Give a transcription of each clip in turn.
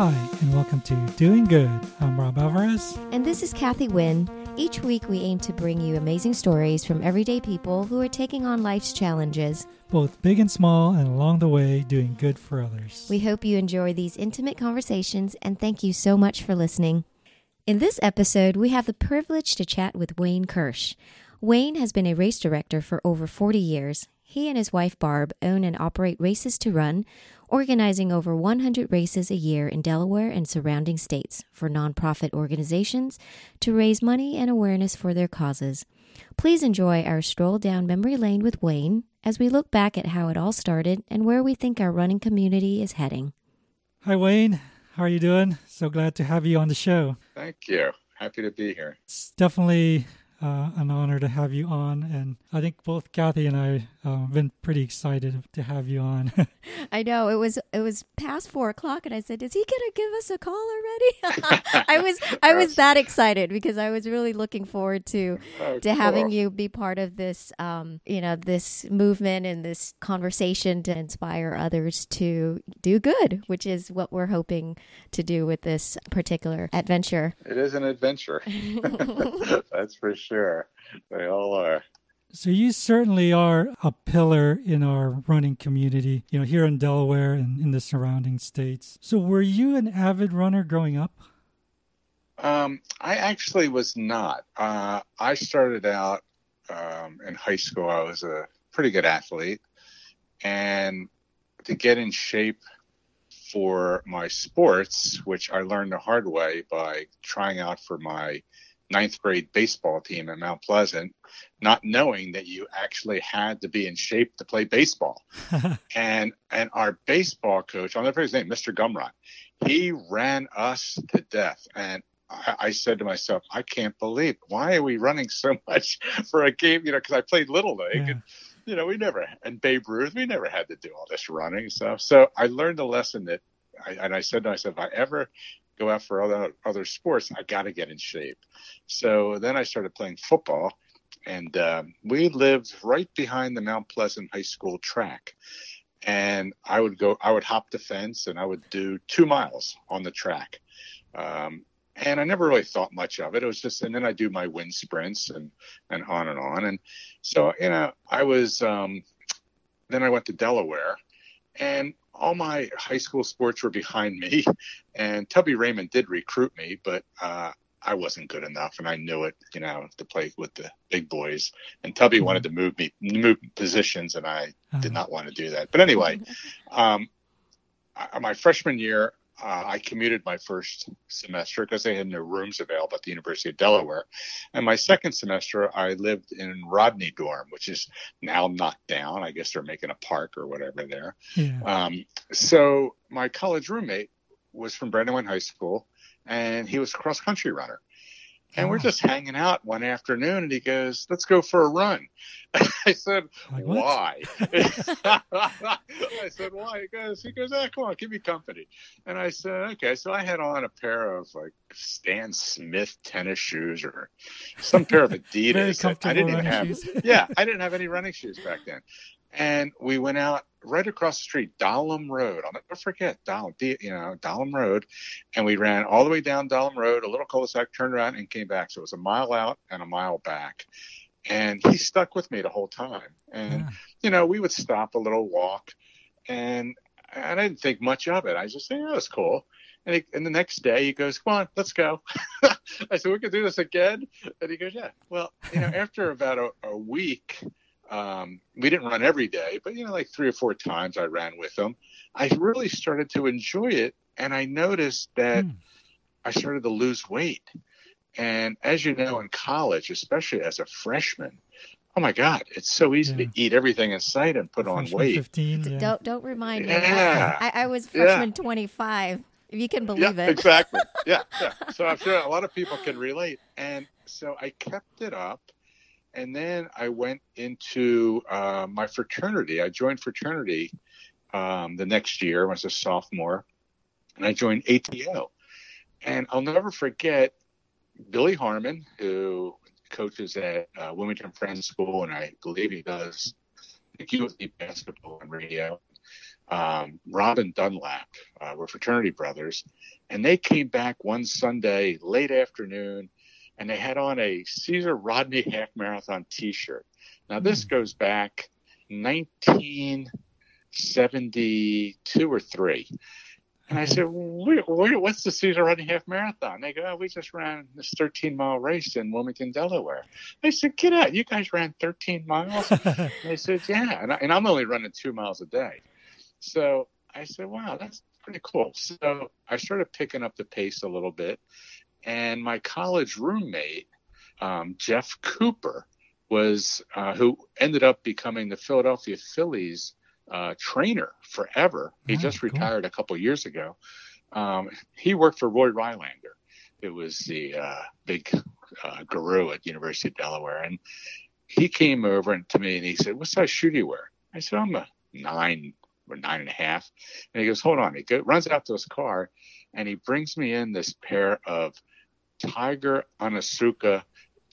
Hi, and welcome to Doing Good. I'm Rob Alvarez. And this is Kathy Wynn. Each week, we aim to bring you amazing stories from everyday people who are taking on life's challenges. Both big and small, and along the way, doing good for others. We hope you enjoy these intimate conversations, and thank you so much for listening. In this episode, we have the privilege to chat with Wayne Kirsch. Wayne has been a race director for over 40 years. He and his wife Barb own and operate Races to Run, organizing over 100 races a year in Delaware and surrounding states for nonprofit organizations to raise money and awareness for their causes. Please enjoy our stroll down memory lane with Wayne as we look back at how it all started and where we think our running community is heading. Hi, Wayne. How are you doing? So glad to have you on the show. Thank you. Happy to be here. It's definitely uh, an honor to have you on. And I think both Kathy and I uh, have been pretty excited to have you on. I know it was it was past four o'clock, and I said, "Is he going to give us a call already?" I was I was that excited because I was really looking forward to oh, to cool. having you be part of this, um, you know, this movement and this conversation to inspire others to do good, which is what we're hoping to do with this particular adventure. It is an adventure, that's for sure sure. They all are. So you certainly are a pillar in our running community, you know, here in Delaware and in the surrounding states. So were you an avid runner growing up? Um, I actually was not. Uh, I started out um, in high school. I was a pretty good athlete, and to get in shape for my sports, which I learned the hard way by trying out for my ninth grade baseball team at Mount Pleasant, not knowing that you actually had to be in shape to play baseball. and and our baseball coach, I'll never his name, Mr. Gumrot, he ran us to death. And I, I said to myself, I can't believe why are we running so much for a game? You know, because I played little league. Yeah. And, you know, we never and Babe Ruth, we never had to do all this running stuff. So I learned a lesson that I, and I said to myself, if I ever go out for other other sports, I got to get in shape. So then I started playing football, and um, we lived right behind the Mount Pleasant High School track. And I would go, I would hop the fence, and I would do two miles on the track. Um, and I never really thought much of it. It was just, and then I do my wind sprints and and on and on. And so you know, I was. Um, then I went to Delaware, and all my high school sports were behind me, and Tubby Raymond did recruit me, but uh, I wasn't good enough, and I knew it, you know, to play with the big boys. And Tubby mm-hmm. wanted to move me move positions, and I uh-huh. did not want to do that. But anyway, um, I, my freshman year, uh, I commuted my first semester because they had no rooms available at the University of Delaware. And my second semester, I lived in Rodney Dorm, which is now knocked down. I guess they're making a park or whatever there. Yeah. Um, so my college roommate was from Brandywine High School, and he was a cross country runner. And we're just hanging out one afternoon, and he goes, "Let's go for a run." I said, like, "Why?" I said, "Why?" He goes, "He goes, ah, come on, give me company." And I said, "Okay." So I had on a pair of like Stan Smith tennis shoes or some pair of Adidas. Very comfortable I didn't even have. Shoes. yeah, I didn't have any running shoes back then. And we went out right across the street, Dallam Road. I'll never forget Dallam, you know, Dallam Road. And we ran all the way down Dallam Road, a little cul-de-sac, turned around and came back. So it was a mile out and a mile back. And he stuck with me the whole time. And, yeah. you know, we would stop a little walk and, and I didn't think much of it. I just think, oh, that's cool. And, he, and the next day he goes, come on, let's go. I said, we could do this again. And he goes, yeah. Well, you know, after about a, a week, um, we didn't run every day, but you know, like three or four times I ran with them. I really started to enjoy it, and I noticed that mm. I started to lose weight. And as you know, in college, especially as a freshman, oh my God, it's so easy yeah. to eat everything in sight and put freshman on weight. 15, yeah. Don't don't remind me. Yeah. I, I was freshman yeah. 25. If you can believe yeah, it. exactly. Yeah, yeah. So I'm sure a lot of people can relate. And so I kept it up and then I went into uh, my fraternity. I joined fraternity um, the next year. I was a sophomore, and I joined ATO. And I'll never forget Billy Harmon, who coaches at uh, Wilmington Friends School, and I believe he does USD basketball and radio. Um, Robin Dunlap, uh, were fraternity brothers, and they came back one Sunday late afternoon, and they had on a Caesar Rodney half marathon T-shirt. Now this Hmm. goes back 1972 or three. And I said, wait, wait, what's the Caesar Rodney Half Marathon? They go, oh, we just ran this 13 mile race in Wilmington, Delaware. I said, get out. You guys ran 13 miles? They said, yeah. And, I, and I'm only running two miles a day. So I said, wow, that's pretty cool. So I started picking up the pace a little bit. And my college roommate, um, Jeff Cooper, was uh, who ended up becoming the Philadelphia Phillies uh, trainer forever. He Oh, just cool. retired a couple years ago. Um, he worked for Roy Rylander. It was the uh, big uh, guru at University of Delaware, and he came over and to me and he said, "What size shoe do you wear?" I said, "I'm a nine or nine and a half." And he goes, "Hold on." He go, runs out to his car, and he brings me in this pair of Tiger Onitsuka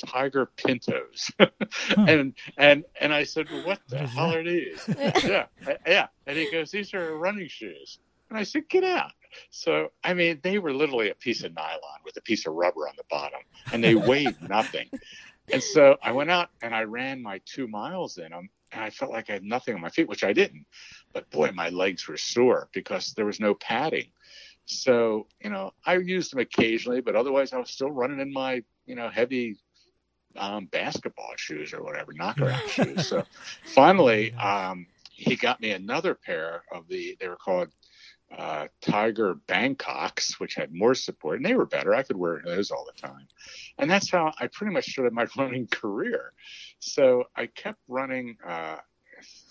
Tiger Pintos, and and and I said, well, "What the What is hell that? are these?" yeah, yeah. And he goes, "These are running shoes." And I said, "Get out." So I mean, they were literally a piece of nylon with a piece of rubber on the bottom, and they weighed nothing. And so I went out and I ran my two miles in them, and I felt like I had nothing on my feet, which I didn't. But boy, my legs were sore because there was no padding. So you know, I used them occasionally, but otherwise I was still running in my you know heavy um, basketball shoes or whatever, knockaround shoes. So finally, um, he got me another pair of the, they were called uh, Tiger Bangkoks, which had more support, and they were better. I could wear those all the time. And that's how I pretty much started my running career. So I kept running uh,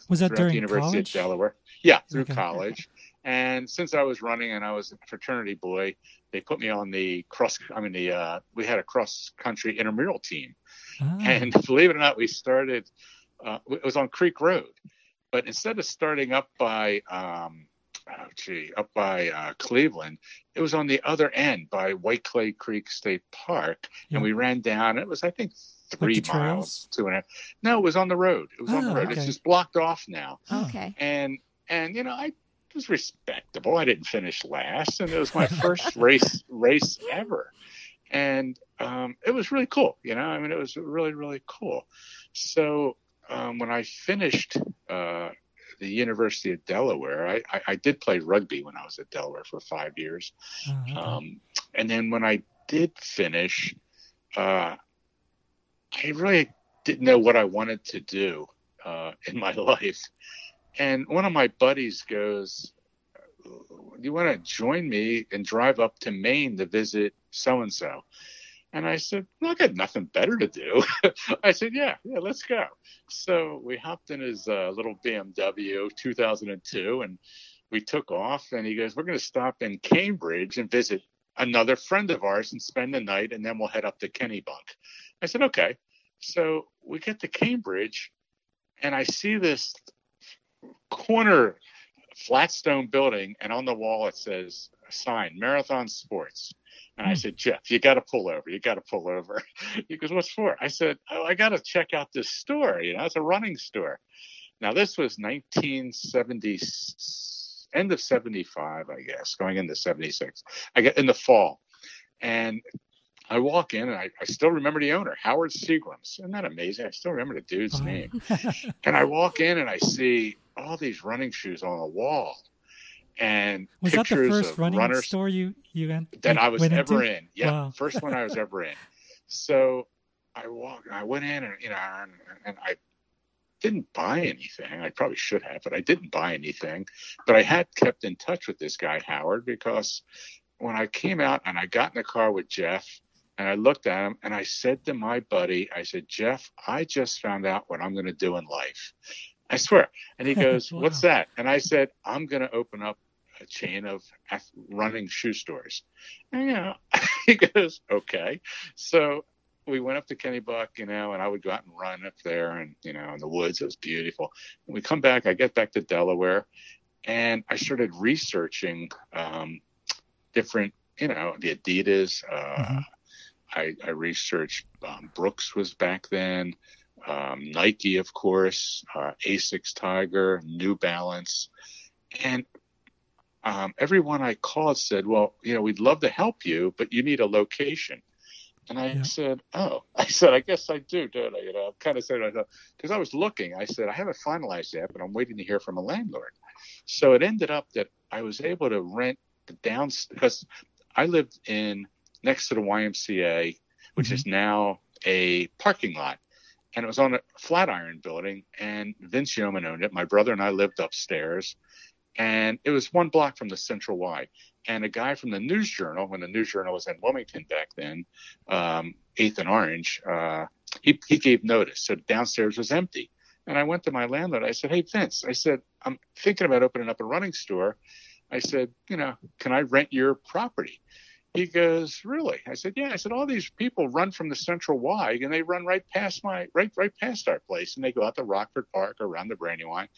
Was that during the University college? of Delaware. Yeah, through Okay. college. And since I was running and I was a fraternity boy, they put me on the cross. I mean, the uh, we had a cross country intramural team, Ah, and believe it or not, we started. Uh, it was on Creek Road, but instead of starting up by, um, oh gee, up by uh, Cleveland, it was on the other end by White Clay Creek State Park, Yeah. and we ran down. It was, I think, three the trails? miles, two and a half. No, it was on the road. It was on the Oh, road. okay. It's just blocked off now Okay. and and you know I was respectable. I didn't finish last, and it was my first race race ever, and um, it was really cool. You know, I mean, it was really really cool. So um, when I finished uh, the University of Delaware, I, I, I did play rugby when I was at Delaware for five years, okay. um, and then when I did finish, uh, I really didn't know what I wanted to do uh, in my life. And one of my buddies goes, "Do you want to join me and drive up to Maine to visit so and so?" And I said, well, I got nothing better to do. I said, yeah, yeah, let's go. So we hopped in his uh, little BMW 2002 and we took off. And he goes, we're going to stop in Cambridge and visit another friend of ours and spend the night. And then we'll head up to Kennebunk. I said, okay. So we get to Cambridge and I see this corner flat stone building. And on the wall, it says a sign, Marathon Sports. And I Hmm. said, Jeff, you got to pull over. You got to pull over. He goes, What's for? I said, Oh, I got to check out this store. You know, it's a running store. Now, this was 1970, end of 75, I guess, going into 76. I get in the fall. And I walk in and I, I still remember the owner, Howard Seagrams. Isn't that amazing? I still remember the dude's name. And I walk in and I see all these running shoes on a wall. And Was that the pictures first of running runners store you you en- that I was went ever into? in. Yeah, Wow. first one I was ever in. So I walked. I went in, and you know, and, and I didn't buy anything. I probably should have, but I didn't buy anything. But I had kept in touch with this guy Howard because when I came out and I got in the car with Jeff. And I looked at him and I said to my buddy, I said, Jeff, I just found out what I'm going to do in life. I swear. And he goes, Wow. What's that? And I said, I'm going to open up a chain of running shoe stores. And, you know, he goes, okay. So we went up to Kennebunk, you know, and I would go out and run up there and, you know, in the woods. It was beautiful. When we come back, I get back to Delaware and I started researching um, different, you know, the Adidas. Uh, Mhm. I, I researched um, Brooks was back then, um, Nike, of course, uh, Asics Tiger, New Balance. And um, everyone I called said, "Well, you know, we'd love to help you, but you need a location." And I Yeah. said, "Oh," I said, "I guess I do, don't I?" You know, I kind of said, "I thought," because I was looking. I said, "I haven't finalized yet, but I'm waiting to hear from a landlord." So it ended up that I was able to rent the down because I lived in next to the YMCA, which Mhm. is now a parking lot. And it was on a Flatiron building, and Vince Yeoman owned it. My brother and I lived upstairs, and it was one block from the Central Y. And a guy from the News Journal, when the News Journal was in Wilmington back then, um, Eighth and Orange, uh, he, he gave notice. So downstairs was empty. And I went to my landlord. I said, Hey, Vince, I said, I'm thinking about opening up a running store. I said, You know, can I rent your property? He goes, Really? I said, Yeah. I said, All these people run from the Central Y and they run right past my, right, right past our place and they go out to Rockford Park around the Brandywine.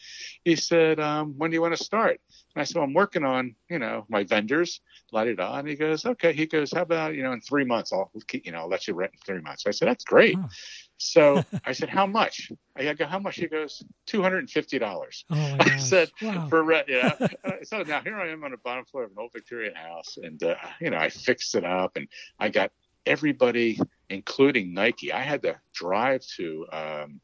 He said, um, When do you want to start? And I said, I'm working on, you know, my vendors, la da da. And he goes, Okay. He goes, How about, you know, in three months, I'll, you know, I'll let you rent in three months. I said, That's great. Huh. So I said, How much? I go, How much? He goes, $250 Oh I said, wow. for rent. Yeah. Uh, so now here I am on the bottom floor of an old Victorian house, and uh, you know I fixed it up, and I got everybody, including Nike. I had to drive to um,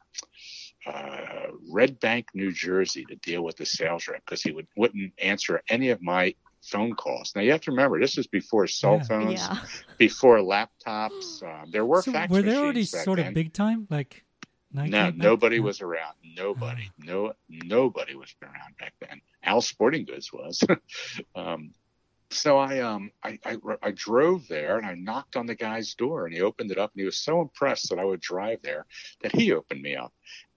uh, Red Bank, New Jersey, to deal with the sales rep because he would wouldn't answer any of my phone calls. Now you have to remember this is before cell Yeah. phones, Yeah. before laptops. Um, there were so fax were they already sort then. of big time? Like No, nobody was around. Nobody, no, nobody was around back then. Al Sporting Goods was. um, so I, um, I, I, I drove there and I knocked on the guy's door and he opened it up and he was so impressed that I would drive there that he opened me up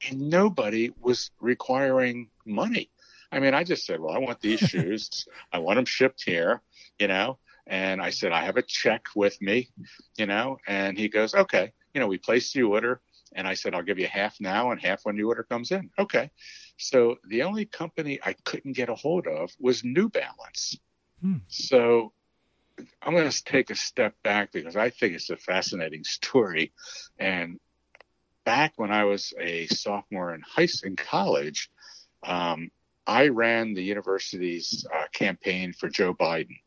and nobody was requiring money. I mean, I just said, well, I want these shoes. I want them shipped here, you know? And I said, I have a check with me, you know? And he goes, okay, you know, we placed the order. And I said, I'll give you half now and half when the order comes in. Okay. So the only company I couldn't get a hold of was New Balance. Hmm. So I'm going to take a step back because I think it's a fascinating story. And back when I was a sophomore in high in college, um, I ran the university's uh, campaign for Joe Biden.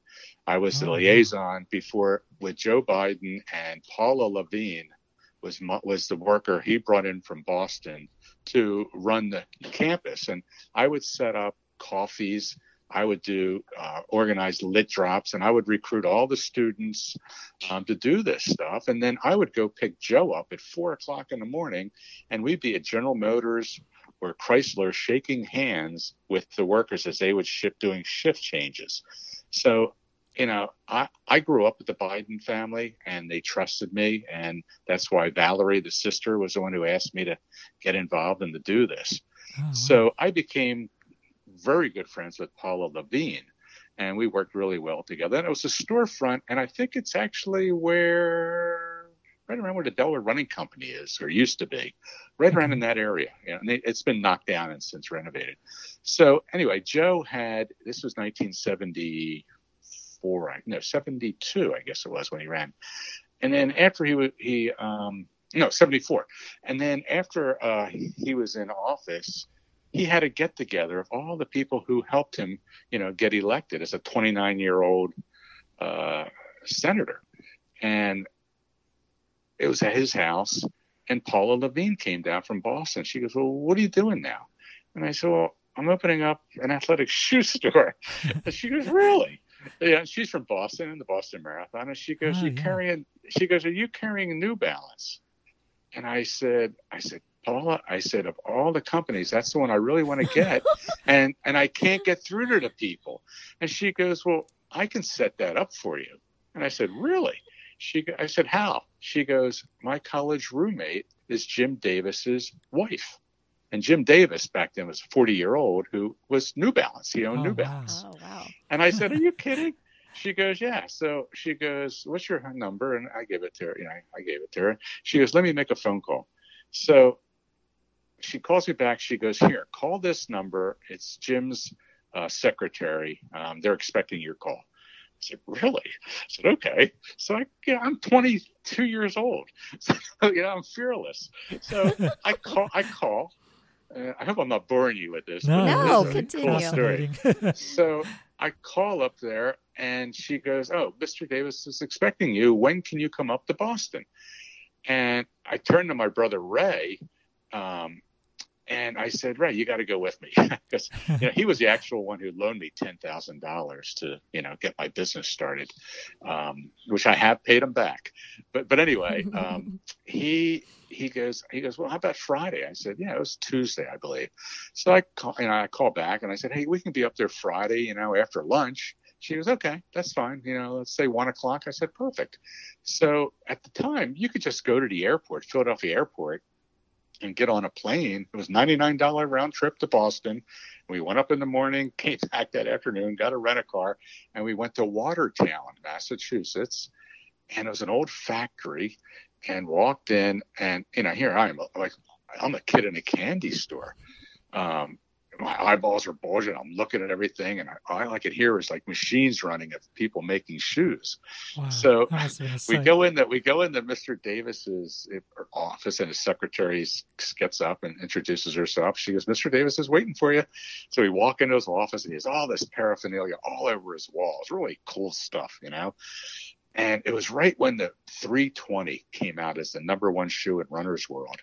I was the Oh, liaison before with Joe Biden and Paula Levine was was the worker he brought in from Boston to run the campus, and I would set up coffees. I would do uh, organized lit drops, and I would recruit all the students um, to do this stuff. And then I would go pick Joe up at four o'clock in the morning, and we'd be at General Motors or Chrysler shaking hands with the workers as they would ship doing shift changes. So, you know, I, I grew up with the Biden family and they trusted me. And that's why Valerie, the sister, was the one who asked me to get involved and to do this. Oh, wow. So I became very good friends with Paula Levine, and we worked really well together. And it was a storefront, and I think it's actually where right around where the Delaware Running Company is, or used to be, right around in that area. You know, and it, it's been knocked down and since renovated. So anyway, Joe had this was 1974, I- no 72, I guess it was when he ran, and then after he he um, no 74, and then after uh, he was in office he had a get together of all the people who helped him, you know, get elected as a 29 year old uh, senator. And it was at his house. And Paula Levine came down from Boston. She goes, Well, what are you doing now? And I said, Well, I'm opening up an athletic shoe store. and she goes, Really? Yeah, she's from Boston in the Boston Marathon. And she goes, Oh, You yeah. carrying she goes, Are you carrying New Balance? And I said, I said, Paula, I said, of all the companies, that's the one I really want to get. and and I can't get through to the people. And she goes, Well, I can set that up for you. And I said, Really? She I said, How? She goes, My college roommate is Jim Davis's wife. And Jim Davis back then was a 40 year old who was New Balance. He owned Oh, New wow. Balance. Oh wow. And I said, Are you kidding? She goes, Yeah. So she goes, What's your number? And I gave it to her. You know, I gave it to her. She goes, Let me make a phone call. So she calls me back. She goes, Here, call this number. It's Jim's uh, secretary. Um, they're expecting your call. I said, Really? I said, Okay. So I, yeah, I'm 22 years old. So, you know, I'm fearless. So I call. I call. Uh, I hope I'm not boring you with this. no, but No, it is continue. Cool story so I call up there and she goes, "Oh, Mr. Davis is expecting you. When can you come up to Boston?" And I turned to my brother Ray, um, and I said, Ray, you got to go with me because you know, he was the actual one who loaned me ten thousand dollars to you know get my business started, um, which I have paid him back. But but anyway, um, he he goes he goes well how about Friday? I said yeah it was Tuesday I believe. So I call you know I call back and I said hey we can be up there Friday you know after lunch. She goes, okay, that's fine. You know, let's say one o'clock. I said, perfect. So at the time, you could just go to the airport, Philadelphia airport, and get on a plane. It was $99 round trip to Boston. We went up in the morning, came back that afternoon, got a rent a car, and we went to Watertown, Massachusetts. And it was an old factory and walked in and, you know, here I am like, I'm a kid in a candy store. Um, my eyeballs are bulging. I'm looking at everything, and I, all I could hear was like machines running of people making shoes. Wow, so we go in that we go in that Mr. Davis's office, and his secretary gets up and introduces herself. She goes, "Mr. Davis is waiting for you." So we walk into his office, and he has all this paraphernalia all over his walls, really cool stuff, you know. And it was right when the 320 came out as the number one shoe in Runner's World.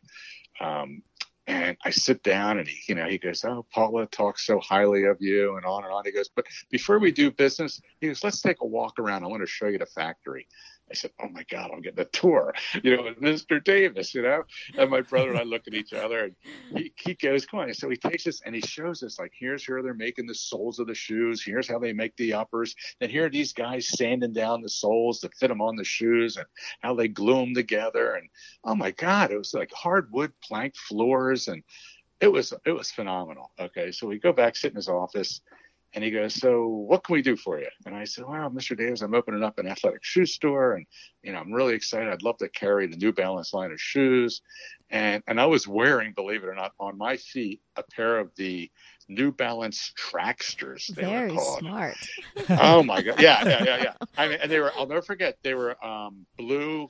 Um, and I sit down and he, you know, he goes, Oh, Paula talks so highly of you and on and on. He goes, But before we do business, he goes, Let's take a walk around. I want to show you the factory. I said, "Oh my God, I'm getting a tour," you know, with Mr. Davis, you know. And my brother and I look at each other, and he, he goes, "Come on!" So he takes us and he shows us, like, here's where they're making the soles of the shoes. Here's how they make the uppers. And here are these guys sanding down the soles to fit them on the shoes, and how they glue them together. And oh my God, it was like hardwood plank floors, and it was it was phenomenal. Okay, so we go back, sit in his office and he goes, So what can we do for you? And I said, Well, Mr. Davis, I'm opening up an athletic shoe store and you know, I'm really excited. I'd love to carry the New Balance line of shoes. And and I was wearing, believe it or not, on my feet a pair of the New Balance Tracksters. They Very were called. smart. oh my god. Yeah, yeah, yeah, yeah. I mean and they were I'll never forget, they were um, blue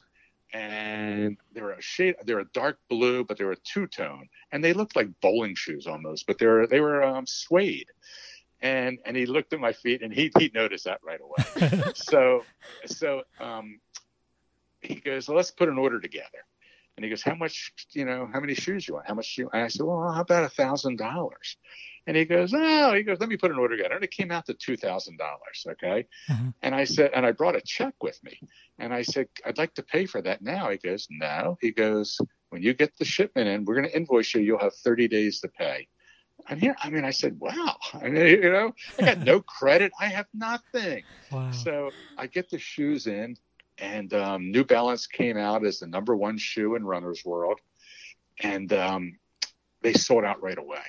and they were a shade they were a dark blue, but they were two tone. And they looked like bowling shoes almost, but they were they were um, suede and and he looked at my feet and he he noticed that right away. so so um, he goes, well, let's put an order together. And he goes, how much, you know, how many shoes you want? How much do you? And I said, well, how about a thousand dollars? And he goes, oh, he goes, let me put an order together. And it came out to two thousand dollars. Okay. Mm-hmm. And I said, and I brought a check with me. And I said, I'd like to pay for that now. He goes, no. He goes, when you get the shipment in, we're going to invoice you. You'll have 30 days to pay. And here, I mean, I said, wow, I mean, you know, I got no credit. I have nothing. Wow. So I get the shoes in, and um, New Balance came out as the number one shoe in runner's world. And um, they sold out right away.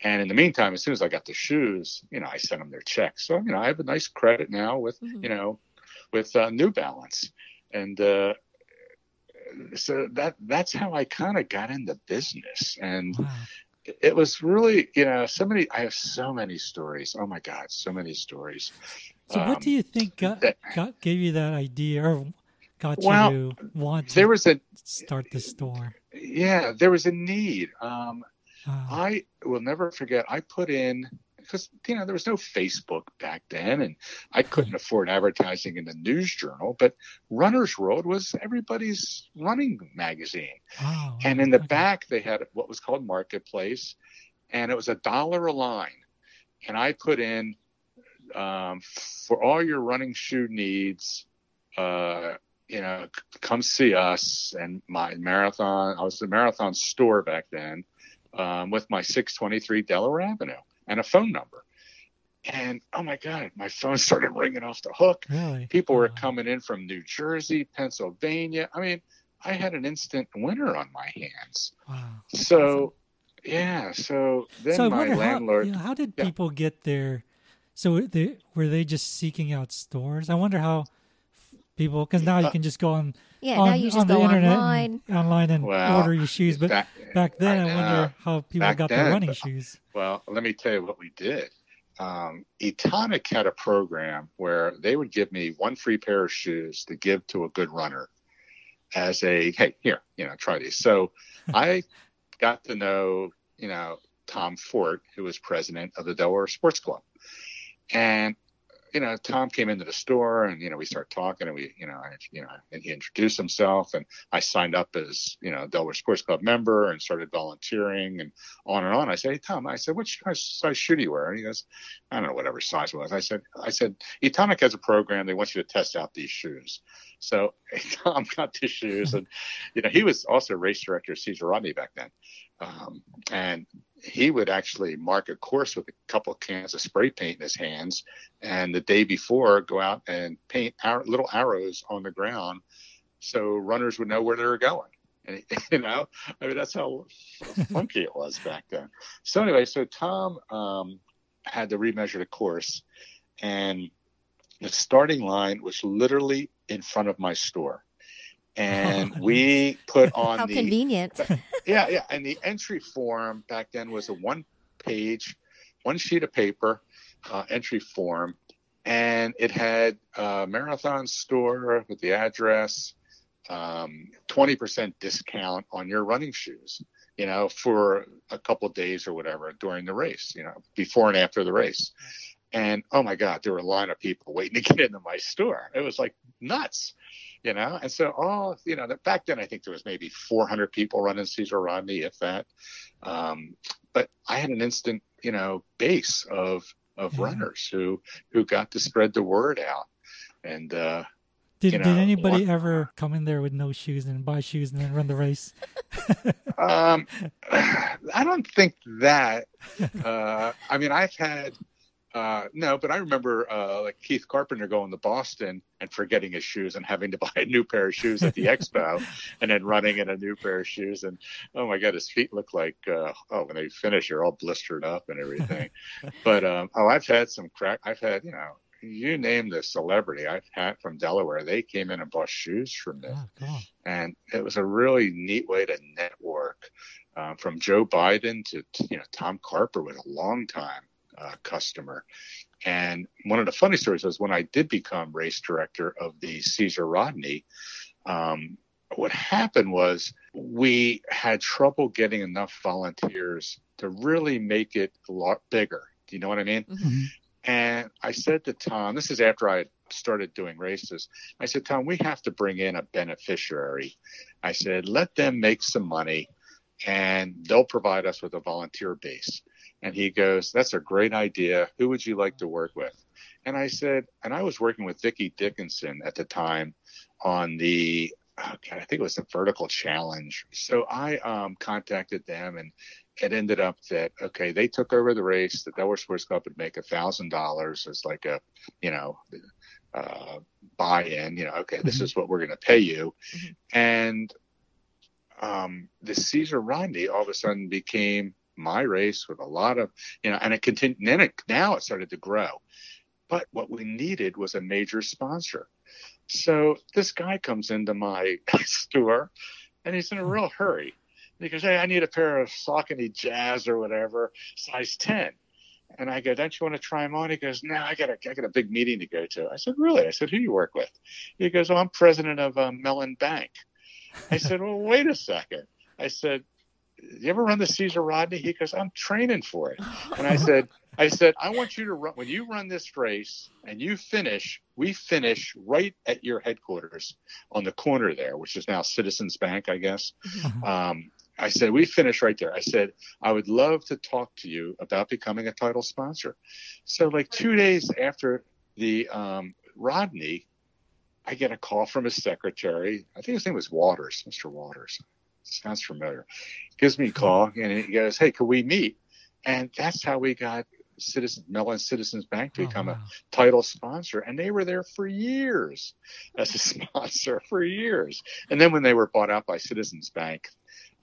And in the meantime, as soon as I got the shoes, you know, I sent them their checks. So, you know, I have a nice credit now with, mm-hmm. you know, with uh, New Balance. And, uh, so that that's how I kind of got into business, and wow it was really, you know, so many. I have so many stories. Oh my God, so many stories. So, um, what do you think got, that, got gave you that idea, or got well, you to want to there was a start the store? Yeah, there was a need. Um, uh, I will never forget. I put in because you know there was no Facebook back then, and I couldn't afford advertising in the news journal. But Runner's World was everybody's running magazine, oh, and in the okay. back they had what was called Marketplace, and it was a dollar a line, and I put in um, for all your running shoe needs. Uh, you know, come see us and my marathon. I was the marathon store back then um, with my 623 Delaware Avenue and a phone number. And oh my God, my phone started ringing off the hook. Really? People were coming in from New Jersey, Pennsylvania. I mean, I had an instant winner on my hands. Wow. So, awesome. yeah. So then so my landlord. How, you know, how did yeah. people get there? So they, were they just seeking out stores? I wonder how people, because now you uh, can just go on yeah, on, now you just go online, and, online and well, order your shoes. But back, back then, I, I wonder how people got then, their running shoes. Well, let me tell you what we did. Um, Etonic had a program where they would give me one free pair of shoes to give to a good runner as a hey here you know try these. So I got to know you know Tom Fort, who was president of the Delaware Sports Club, and you know, Tom came into the store and, you know, we started talking and we, you know, I, you know, and he introduced himself and I signed up as, you know, Delaware Sports Club member and started volunteering and on and on. I said, Hey, Tom, I said, which size shoe do you wear? And he goes, I don't know, whatever size it was. I said, I said, Etonic has a program. They want you to test out these shoes. So Tom got the shoes and, you know, he was also race director of Caesar Rodney back then. Um, and he would actually mark a course with a couple of cans of spray paint in his hands, and the day before go out and paint ar- little arrows on the ground so runners would know where they were going. And you know, I mean that's how funky it was back then. So anyway, so Tom um, had to remeasure the course, and the starting line was literally in front of my store and we put on How the convenient. Yeah yeah and the entry form back then was a one page one sheet of paper uh, entry form and it had a marathon store with the address um, 20% discount on your running shoes you know for a couple days or whatever during the race you know before and after the race. And oh my god there were a line of people waiting to get into my store. It was like nuts you know and so all you know back then i think there was maybe 400 people running caesar rodney if that um, but i had an instant you know base of of Yeah. runners who who got to spread the word out and uh Did, you did anybody one- ever come in there with no shoes and buy shoes and then run the race? um i don't think that uh i mean i've had uh no but i remember uh like keith carpenter going to boston and forgetting his shoes and having to buy a new pair of shoes at the expo and then running in a new pair of shoes. And oh my god his feet look like uh oh when they finish you're all blistered up and everything. But um oh i've had some crack i've had you know you name the celebrity I've had from Delaware, they came in and bought shoes from me. Oh, and it was a really neat way to network uh, from Joe Biden to, to, you know Tom Carper was a long time uh, customer. And one of the funny stories was when I did become race director of the Caesar Rodney. Um, what happened was we had trouble getting enough volunteers to really make it a lot bigger. Do you know what I mean? Mhm. And I said to Tom, this is after I started doing races. I said, Tom, we have to bring in a beneficiary. I said, let them make some money and they'll provide us with a volunteer base. And he goes, that's a great idea. Who would you like to work with? And I said, and I was working with Vicki Dickinson at the time on the, oh God, I think it was the vertical challenge. So I um, contacted them and it ended up that okay, they took over the race. The Delaware Sports Club would make a thousand dollars as like a, you know, uh, buy-in. You know, okay, this Mhm. is what we're going to pay you, Mhm. and um, the Caesar Rodney all of a sudden became my race with a lot of, you know, and it continued. Then it now it started to grow, but what we needed was a major sponsor. So this guy comes into my store, and he's in a real hurry. He goes, "Hey, I need a pair of Saucony Jazz or whatever, size 10." And I go, "Don't you want to try them on?" He goes, "No, I got a, I got a big meeting to go to." I said, "Really?" I said, "Who you work with?" He goes, "Oh, I'm president of um, Mellon Bank." I said, "Well, wait a second. I said, "You ever run the Caesar Rodney?" He goes, "I'm training for it." And I said, I said, I want you to run when you run this race and you finish, we finish right at your headquarters on the corner there, which is now Citizens Bank, I guess. Um, I said, we finish right there. I said, I would love to talk to you about becoming a title sponsor. So like two days after the um, Rodney, I get a call from his secretary. I think his name was Waters, Mr. Waters. Sounds familiar. Gives me a call and he goes, Hey, could we meet? And that's how we got Citizens Mellon Citizens Bank to Oh, become a title sponsor, and they were there for years as a sponsor for years. And then when they were bought out by Citizens Bank,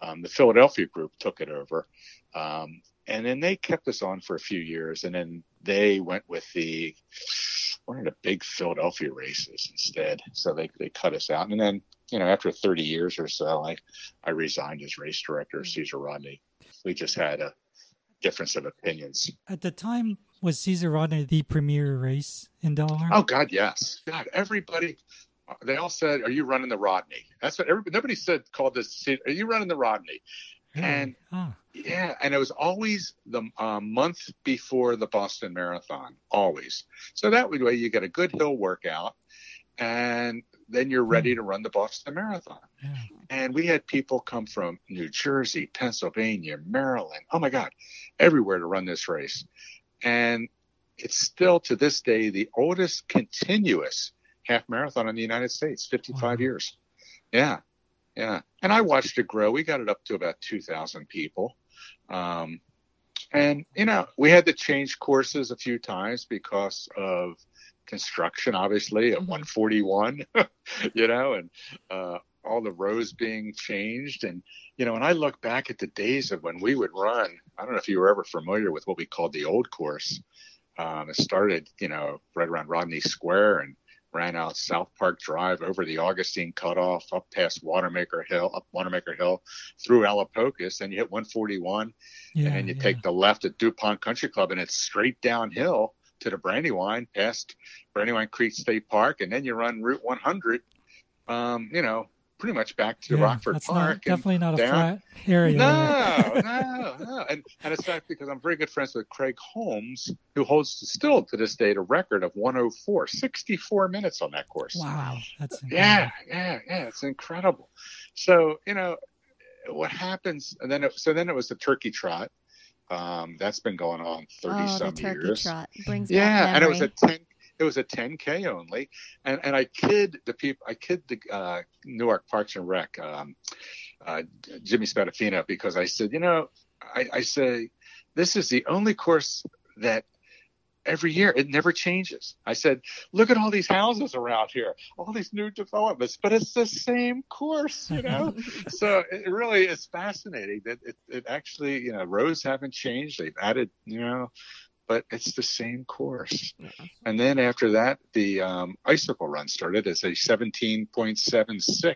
um, the Philadelphia group took it over, um, and then they kept us on for a few years, and then they went with the one of the big Philadelphia races instead. So they they cut us out, and then you know after 30 years or so, I I resigned as race director of Caesar Rodney. We just had a difference of opinions. At the time, was Caesar Rodney the premier race in Delaware? Oh God, yes. God, everybody. They all said, "Are you running the Rodney?" That's what everybody. Nobody said called this. Are you running the Rodney? Really? And Ah, yeah, and it was always the um, month before the Boston Marathon, always. So that way you get a good hill workout, and then you're ready to run the Boston Marathon. yeah. And we had people come from New Jersey, Pennsylvania, Maryland, oh my God, everywhere to run this race. And it's still to this day the oldest continuous half marathon in the United States, 55 Wow. years. Yeah, yeah. And I watched it grow. We got it up to about 2,000 people. Um, and, you know, we had to change courses a few times because of construction, obviously, at Mhm. 141, you know, and uh, all the rows being changed. And, you know, when I look back at the days of when we would run, I don't know if you were ever familiar with what we called the old course. Um, it started, you know, right around Rodney Square and ran out South Park Drive over the Augustine cutoff, up past Watermaker Hill, up Watermaker Hill, through Alapocas, then you hit 141, Yeah, and then you yeah. take the left at DuPont Country Club, and it's straight downhill to the Brandywine, past Brandywine Creek State Park, and then you run Route 100, um, you know, pretty much back to Yeah, Rockford that's Park. Not, definitely not a down- flat area. no, no, no. And, and it's not because I'm very good friends with Craig Holmes, who holds still to this day the record of 104, 64 minutes on that course. Wow, that's Yeah, yeah, yeah. It's incredible. So, you know, what happens, and then it, so then it was the turkey trot. Um, that's been going on 30 oh, the turkey years. trot brings Yeah, and it was a 10 it was a 10k only and and i kid the people i kid the uh, newark parks and rec um, uh, jimmy spadafino because i said you know I, I say this is the only course that every year. It never changes. I said look at all these houses around here all these new developments. But it's the same course you know? So it really is fascinating that it, it actually you know roads haven't changed. They've added you know but it's the same course. And then after that the um, icicle run started as a 17.76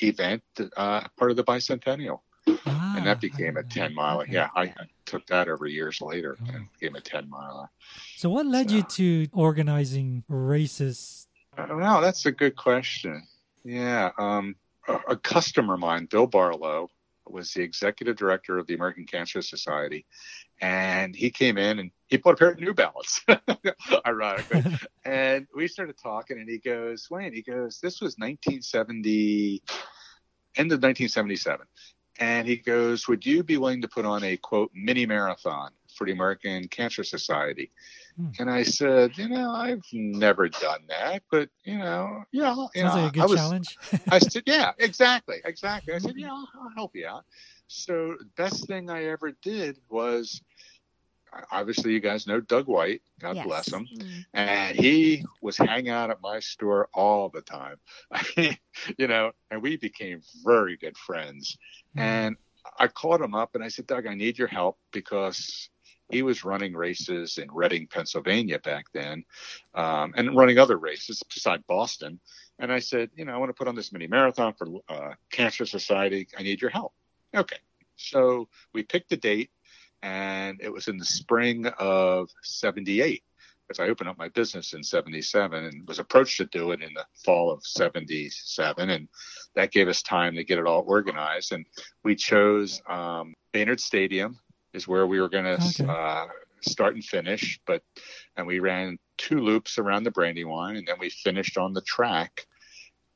event uh, part of the bicentennial. Ah, and that became a 10 mile Okay. yeah I took that over years later Oh. and became a 10 miler So, what led you to organizing races? Uh, Well, that's a good question. Yeah, um, a, a customer of mine, Bill Barlow, was the executive director of the American Cancer Society, and he came in and he bought a pair of New Balance, ironically. and we started talking, and he goes, "Wayne," he goes, "This was 1970, end of 1977." And he goes, Would you be willing to put on a quote mini marathon for the American Cancer Society? Hmm. And I said, You know, I've never done that, but you know, yeah, you Sounds know, like a good I was, challenge. I said, Yeah, exactly, exactly. I said, Yeah, I'll, I'll help you out. So the best thing I ever did was obviously you guys know Doug White, God Yes. bless him Mm. and he was hanging out at my store all the time. I mean, you know, and we became very good friends. Mm. And I called him up and I said, Doug, I need your help because he was running races in Reading, Pennsylvania back then, um, and running other races beside Boston. And I said, you know, I want to put on this mini marathon for uh, Cancer Society. I need your help. Okay. So we picked a date, and it was in the spring of 78 because I opened up my business in 77 and was approached to do it in the fall of 77. And that gave us time to get it all organized. And we chose um, Baynard Stadium is where we were going to Okay. uh, start and finish. But, and we ran two loops around the Brandywine and then we finished on the track.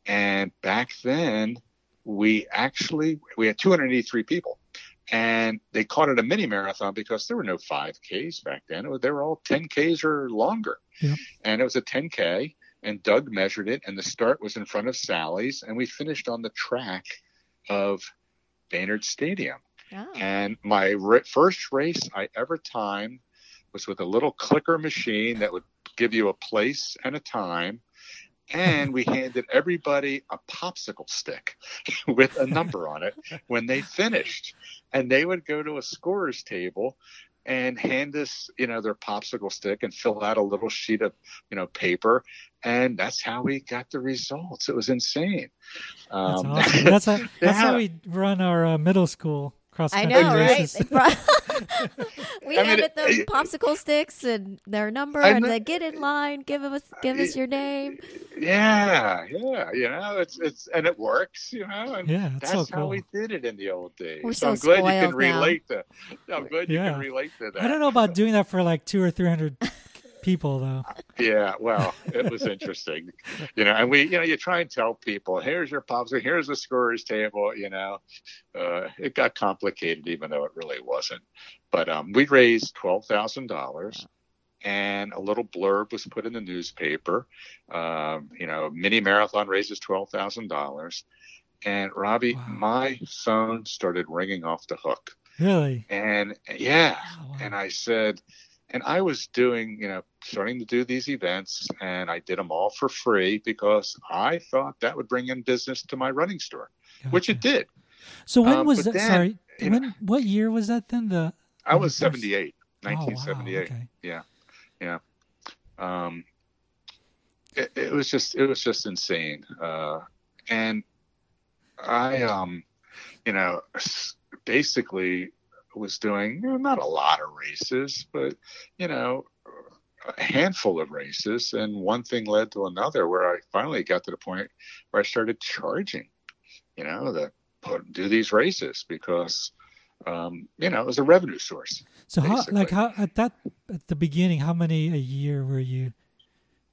And back then we actually, we had 283 people and they called it a mini marathon because there were no 5Ks back then. Was, they were all 10Ks or longer. Yep. And it was a 10K, and Doug measured it, and the start was in front of Sally's, and we finished on the track of Baynard Stadium. Oh. And my r- first race I ever timed was with a little clicker machine that would give you a place and a time. And we handed everybody a popsicle stick with a number on it when they finished. And they would go to a scorer's table and hand us, you know, their popsicle stick and fill out a little sheet of, you know, paper. And that's how we got the results. It was insane. That's Um, awesome. That's how, that's how we run our uh, middle school cross I country know, right? races. They brought- we I mean, handed them eh, popsicle sticks and their number, I and know- said, "Get in line. Give us, give us your name." Yeah, yeah, you know, it's it's and it works, you know, and Yeah, that's so how cool. we did it in the old days. We're so so I'm glad you can spoiled now. relate to. I'm glad you can relate to that. I don't know about doing that for like two or three hundred people though. Yeah, well, it was interesting, you know. And we, you know, you try and tell people, here's your popsicle, here's the scorer's table. You know, uh, it got complicated, even though it really wasn't. But um, we raised twelve thousand dollars, and a little blurb was put in the newspaper. Um, you know, mini marathon raises twelve thousand dollars, and Robbie, Wow. my phone started ringing off the hook, Really? and yeah, Oh, wow. and I said, and I was doing, you know, starting to do these events, and I did them all for free because I thought that would bring in business to my running store, which it did. So when Um, was that? then, sorry, you know- when? What year was that then? The I was you first- 78, oh, wow, 1978. okay. Um, it, it was just, it was just insane. Uh, and I, um, you know, basically was doing you know, not a lot of races, but you know, a handful of races, and one thing led to another. Where I finally got to the point where I started charging, you know, to put, do these races because, um, you know, it was a revenue source. So how like how at that at the beginning, how many a year were you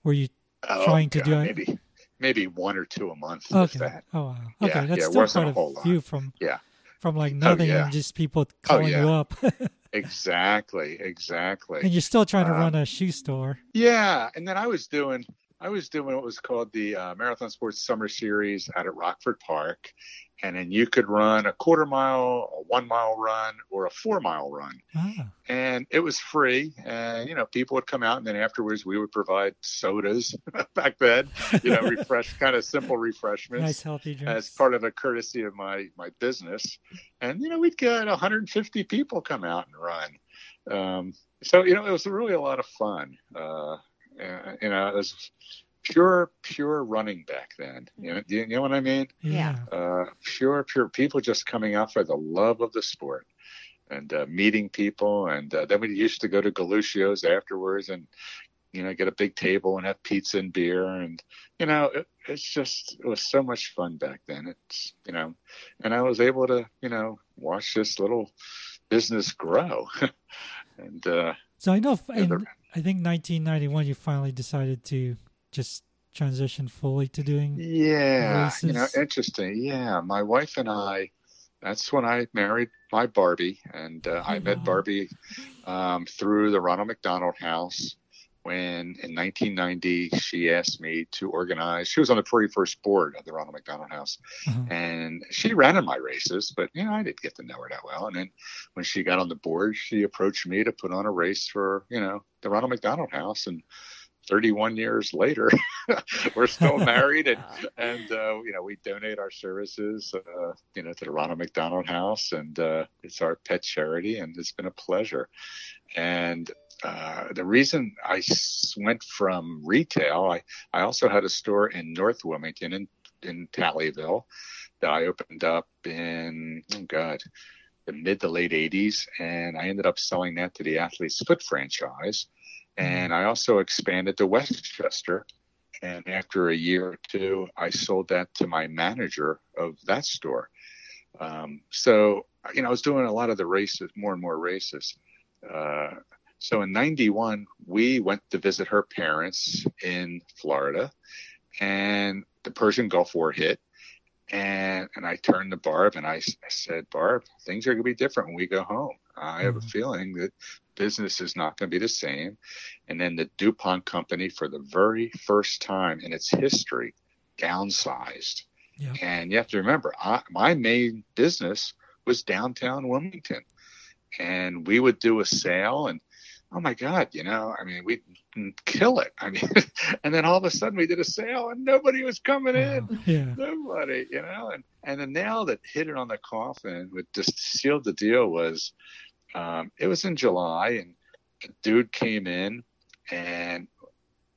were you Oh, Trying to God, do maybe maybe one or two a month. okay? that. Oh wow. Yeah, Okay, that's yeah, still quite a a lot. few from Yeah. From like nothing yeah. and just people calling yeah. you up. Exactly, exactly. and you're still trying to Um, run a shoe store. Yeah, and then I was doing I was doing what was called the uh, Marathon Sports Summer Series out at Rockford Park, and then you could run a quarter mile, a one mile run, or a four mile run, Ah, and it was free. And you know, people would come out, and then afterwards we would provide sodas back then, you know, refresh kind of simple refreshments. nice healthy drinks. as part of a courtesy of my my business and you know we'd get 150 people come out and run um, so you know it was really a lot of fun uh, you know it was pure pure running back then. You know, you know what i mean? Yeah. uh, pure pure people just coming out for the love of the sport and uh, meeting people. And uh, then we used to go to Galuccio's afterwards and you know get a big table and have pizza and beer. And you know it, it's just it was so much fun back then. It's you know and I was able to you know watch this little business grow. And uh So I know in I think 1991 you finally decided to just transition fully to doing Yeah, you know, interesting. Yeah, my wife and I. That's when I married my Barbie, and uh, I met Barbie um, through the Ronald McDonald House. When in 1990 she asked me to organize. She was on the very first board of the Ronald McDonald House, uh and she ran in my races, but you know I didn't get to know her that well. And then when she got on the board, she approached me to put on a race for you know the Ronald McDonald House, and 31 years later, we're still married, and and uh, you know we donate our services uh, you know to the Ronald McDonald House, and uh, it's our pet charity, and it's been a pleasure. And uh, the reason I went from retail, I, I also had a store in North Wilmington in, in Talleyville that I opened up in, oh God, the mid to late 80s. And I ended up selling that to the Athlete's Foot franchise. And I also expanded to West Chester. And after a year or two, I sold that to my manager of that store. Um, so, you know, I was doing a lot of the races, more and more races. Uh, so in 91, we went to visit her parents in Florida and the Persian Gulf War hit. And, and I turned to Barb and I said, Barb, things are going to be different when we go home. I have a Mhm. feeling that business is not going to be the same. And then the DuPont company, for the very first time in its history, downsized. Yeah. And you have to remember, I, my main business was downtown Wilmington. And we would do a sale and oh my God, you know, I mean, we'd kill it. I mean, and then all of a sudden we did a sale and nobody was coming in. Yeah. Nobody, you know, and, and the nail that hit it on the coffin, what just sealed the deal was um, it was in July and a dude came in and,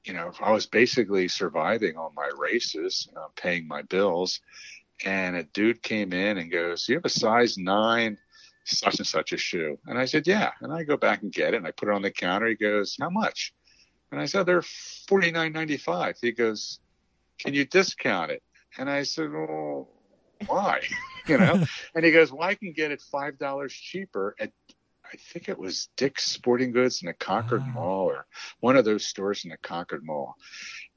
you know, I was basically surviving on my races, uh, paying my bills. And a dude came in and goes, You have a size nine such and such a shoe? And I said, yeah. And I go back and get it and I put it on the counter. He goes, how much? And I said, they're forty nine ninety five. He goes, can you discount it? And I said, well, why? you know? and he goes, well, I can get it five dollars cheaper at I think it was Dick's Sporting Goods in the Concord wow. Mall or one of those stores in the Concord Mall.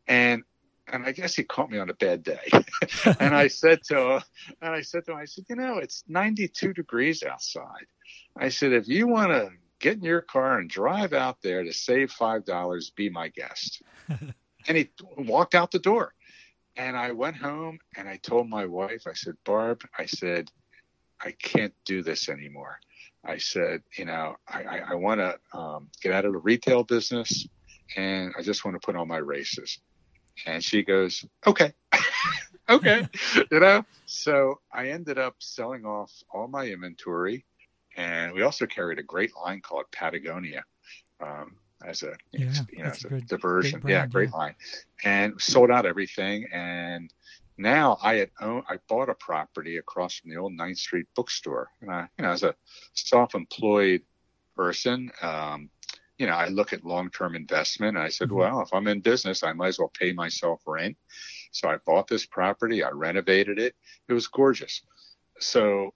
And and I guess he caught me on a bad day. and I said to him, and I said to him, I said, you know, it's 92 degrees outside. I said, if you want to get in your car and drive out there to save five dollars, be my guest. and he walked out the door. And I went home and I told my wife, I said, Barb, I said, I can't do this anymore. I said, you know, I, I, I want to um, get out of the retail business and I just want to put on my races. And she goes, okay, okay, you know. So I ended up selling off all my inventory, and we also carried a great line called Patagonia. Um, as a yeah, you know as a, good, diversion. Brand, yeah, great yeah. line, and sold out everything. And now I had owned, I bought a property across from the old Ninth Street bookstore, and I, you know, as a self-employed person, um, you know, I look at long-term investment. And I said, mm-hmm. well, if I'm in business, I might as well pay myself rent. So I bought this property, I renovated it. It was gorgeous. So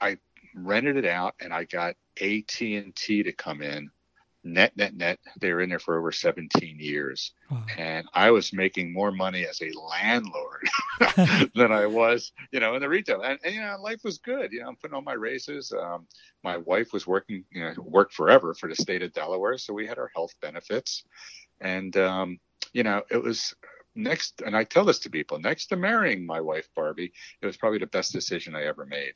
I rented it out, and I got AT and T to come in net net net they were in there for over 17 years. Wow. and i was making more money as a landlord than i was you know in the retail. And, and, you know life was good. You know i'm putting on my races. Um, my wife was working you know worked forever for the state of delaware so we had our health benefits. And um, you know it was next and i tell this to people next to marrying my wife barbie it was probably the best decision i ever made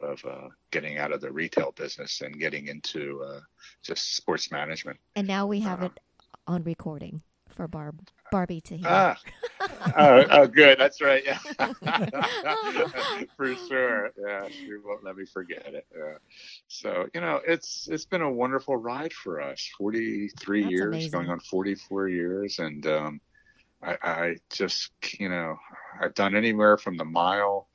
of uh, getting out of the retail business and getting into uh, just sports management. And now we have uh, it on recording for Barb Barbie to hear. Ah, oh, oh, good. That's right. Yeah, for sure. Yeah, she won't let me forget it. Yeah. So you know, it's it's been a wonderful ride for us. Forty three years, amazing. going on forty four years, and um, I, I just you know, I've done anywhere from the mile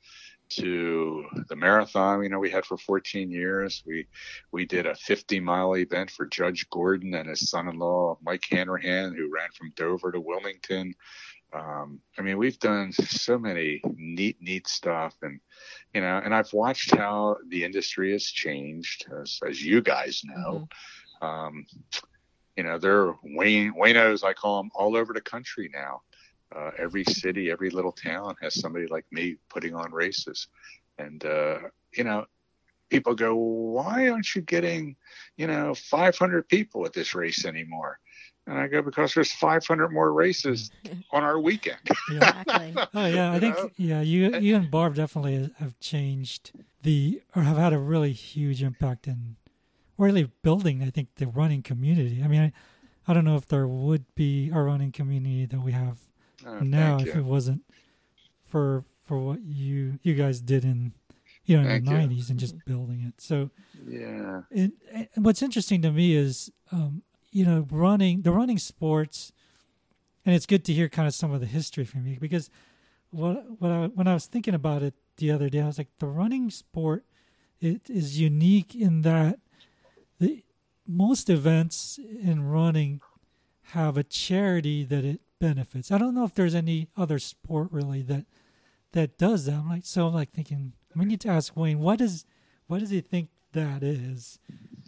to the marathon you know we had for 14 years. We we did a 50 mile event for judge gordon and his son-in-law mike hanrahan who ran from dover to wilmington. Um, i mean we've done so many neat neat stuff and you know and i've watched how the industry has changed as, as you guys know. Mm-hmm. um, you know there are Wayne Waynos I call them all over the country now uh, every city, every little town has somebody like me putting on races. And, uh, you know, people go, why aren't you getting, you know, 500 people at this race anymore? And I go, because there's 500 more races on our weekend. yeah. oh, yeah. I think, know? yeah, you, you and Barb definitely have changed the, or have had a really huge impact in, really building, I think, the running community. I mean, I, I don't know if there would be a running community that we have Oh, now, if it wasn't for for what you you guys did in you know in the '90s and just building it, so yeah. It, it, what's interesting to me is um, you know running the running sports, and it's good to hear kind of some of the history from you because what what I, when I was thinking about it the other day, I was like the running sport it is unique in that the most events in running have a charity that it benefits. I don't know if there's any other sport really that that does that. I'm like so I'm like thinking we need to ask Wayne what is what does he think that is?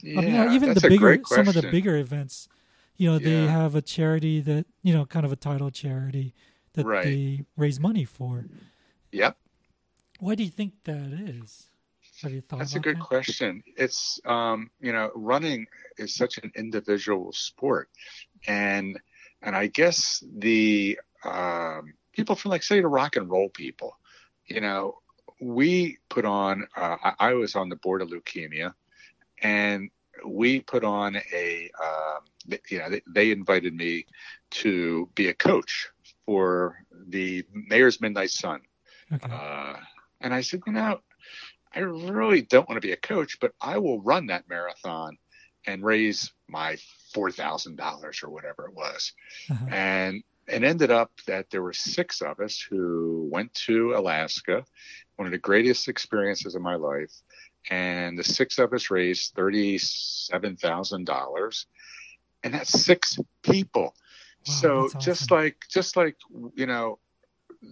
Yeah, I mean even the bigger some of the bigger events, you know, they have a charity that, you know, kind of a title charity that right. they raise money for. Yep. Why do you think that is? Have you thought That's a good that? question. It's um, you know, running is such an individual sport and and I guess the um, people from like say the rock and roll people, you know, we put on. Uh, I, I, was on the board of leukemia, and we put on a. Um, you know, they, they invited me to be a coach for the Mayor's Midnight Sun. Okay. Uh, and I said, you know, I really don't want to be a coach, but I will run that marathon and raise my four thousand dollars or whatever it was, uh-huh. and it ended up that there were six of us who went to Alaska, one of the greatest experiences of my life, and the six of us raised thirty-seven thousand dollars, and that's six people. Wow, so that's just like just like you know,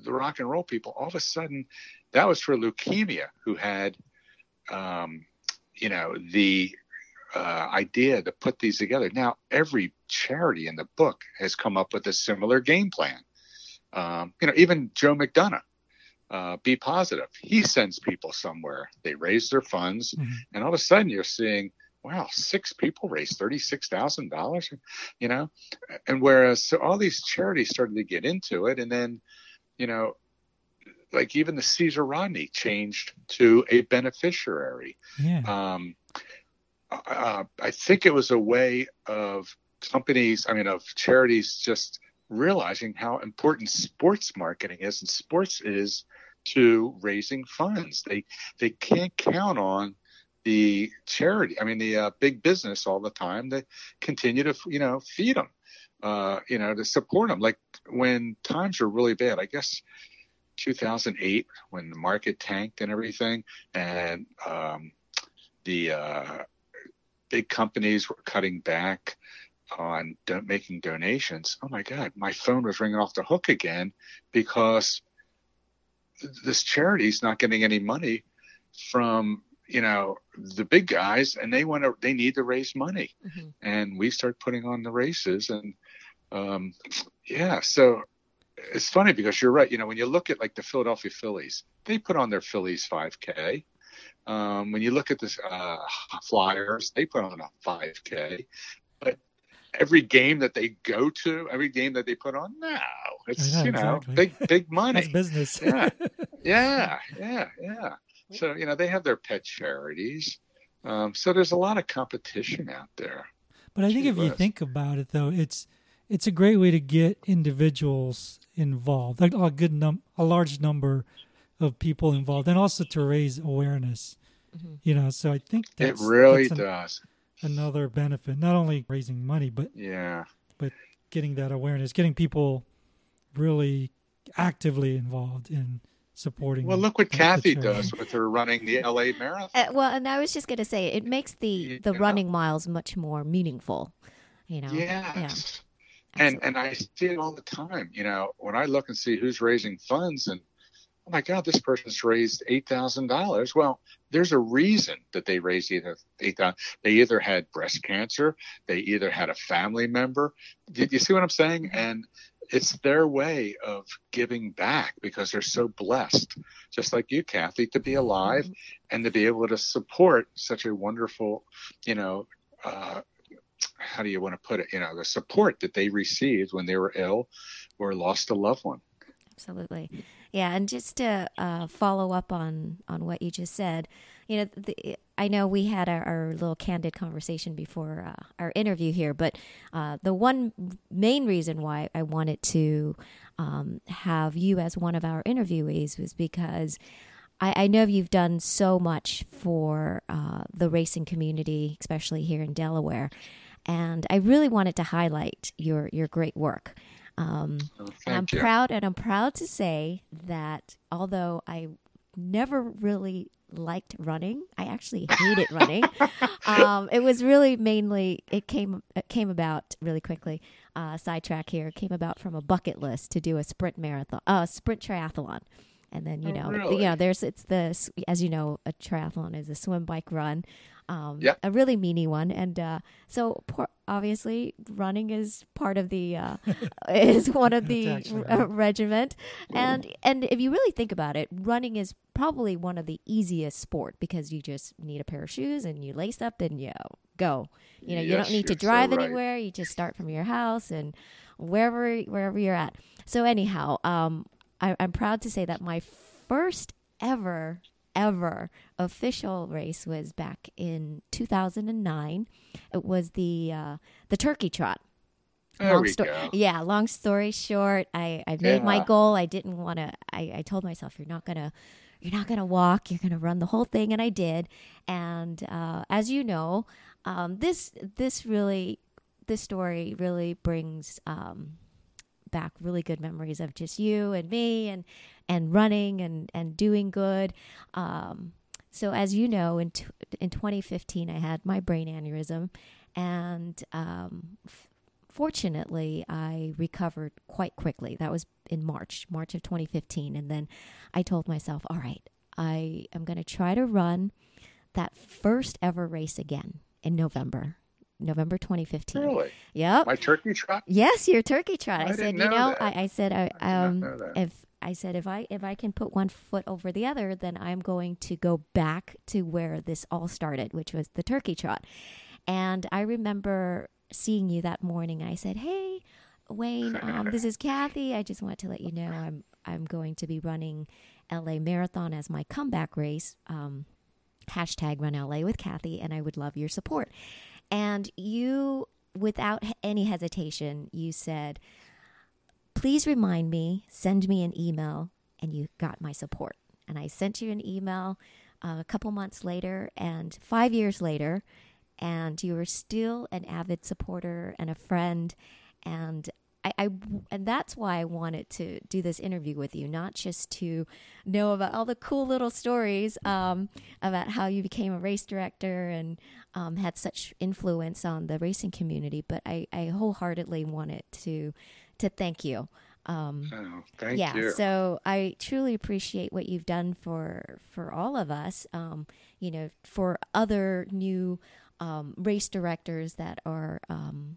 the rock and roll people, all of a sudden, that was for leukemia, who had, um, you know, the uh, idea to put these together. Now, every charity in the book has come up with a similar game plan. Um, you know, even Joe McDonough, uh, Be Positive, he sends people somewhere. They raise their funds, Mhm. and all of a sudden you're seeing, wow, six people raised thirty-six thousand dollars. You know, and whereas so all these charities started to get into it, and then, you know, like even the Caesar Rodney changed to a beneficiary yeah. um, uh, I think it was a way of companies, I mean, of charities just realizing how important sports marketing is and sports is to raising funds. They they can't count on the charity, I mean, the uh, big business all the time to continue to you know feed them, uh, you know, to support them. Like when times are really bad, I guess. 2008 when the market tanked and everything and um, the uh, big companies were cutting back on do- making donations. Oh my God, my phone was ringing off the hook again because th- this charity's not getting any money from you know the big guys, and they want to they need to raise money, Mhm. and we start putting on the races, and um, yeah, so. It's funny because you're right. You know, when you look at like the Philadelphia Phillies, they put on their Phillies 5K. Um, when you look at the uh, Flyers, they put on a 5K. But every game that they go to, every game that they put on, no, it's know, you know exactly. big big That's money. business. Yeah. yeah, yeah, yeah. So you know they have their pet charities. Um, so there's a lot of competition out there. But I think Gee if you think about it, though, it's it's a great way to get individuals involved, like a good num a large number of people involved, and also to raise awareness. Mhm. You know, so I think It really that's an- does. another benefit, not only raising money, but Yeah. But getting that awareness, getting people really actively involved in supporting. Well, look what the- the Kathy charity. does with her running the LA Marathon. Uh, well, and I was just going to say, it makes the the Yeah. running miles much more meaningful. You know. Yes. And and I see it all the time. You know, when I look and see who's raising funds, and oh my God, this person's raised eight thousand dollars. Well, there's a reason that they raised either eight thousand. They either had breast cancer, they either had a family member. Did you see what I'm saying? And it's their way of giving back because they're so blessed, just like you, Kathy, to be alive and to be able to support such a wonderful, you know, uh, how do you want to put it? You know, the support that they received when they were ill or lost a loved one. Absolutely. Yeah, and just to uh, follow up on on what you just said, you know, the, I know we had our, our little candid conversation before uh, our interview here, but uh, the one main reason why I wanted to um, have you as one of our interviewees was because I, know you've done so much for uh, the racing community, especially here in Delaware, and I really wanted to highlight your your great work. Um, So and I'm you. proud, and I'm proud to say that although I never really liked running, I actually hated running. Um, it was really mainly it came it came about really quickly. Uh, sidetrack here came about from a bucket list to do a sprint marathon, uh, sprint triathlon. And then you Oh, know, really? you know, there's it's the as you know, a triathlon is a swim, bike, run, um, Yep. a really meany one, and uh, so por- obviously running is part of the uh, is one of the That's actually uh, right. regiment, and and if you really think about it, running is probably one of the easiest sport because you just need a pair of shoes and you lace up and you go. You know, you don't need to you're so drive right. anywhere. You just start from your house and wherever wherever you're at. So anyhow, um, I, I'm proud to say that my first ever ever official race was back in 2009. It was the uh, the Turkey Trot. There long we sto- go. Yeah, long story short, I, I made my goal. I didn't want to. I, I told myself, you're not gonna, you're not gonna walk. You're gonna run the whole thing, and I did. And uh, as you know, um, this this really this story really brings um, back really good memories of just you and me and and running and and doing good. Um, so as you know, in t- in 2015, I had my brain aneurysm, and um, f- fortunately, I recovered quite quickly. That was in March, March of 2015, and then I told myself, all right, I am going to try to run that first ever race again in November. November 2015. Really? Yep. My turkey trot? Yes, your turkey trot. I, I said, didn't you know know. I, I said, I, I um, know that. if I said if I if I can put one foot over the other, then I'm going to go back to where this all started, which was the turkey trot. And I remember seeing you that morning. I said, "Hey, Wayne, um, this is Kathy. I just want to let you know I'm I'm going to be running LA Marathon as my comeback race. Um, hashtag Run LA with Kathy, and I would love your support." And you, without any hesitation, you said, please remind me, send me an email, and you got my support. And I sent you an email uh, a couple months later, and five years later, and you were still an avid supporter and a friend. And I, I and that's why I wanted to do this interview with you, not just to know about all the cool little stories um, about how you became a race director and um, had such influence on the racing community, but I, I wholeheartedly wanted to to thank you. Um, Oh, thank yeah, you. so I truly appreciate what you've done for for all of us. Um, you know, for other new um, race directors that are um,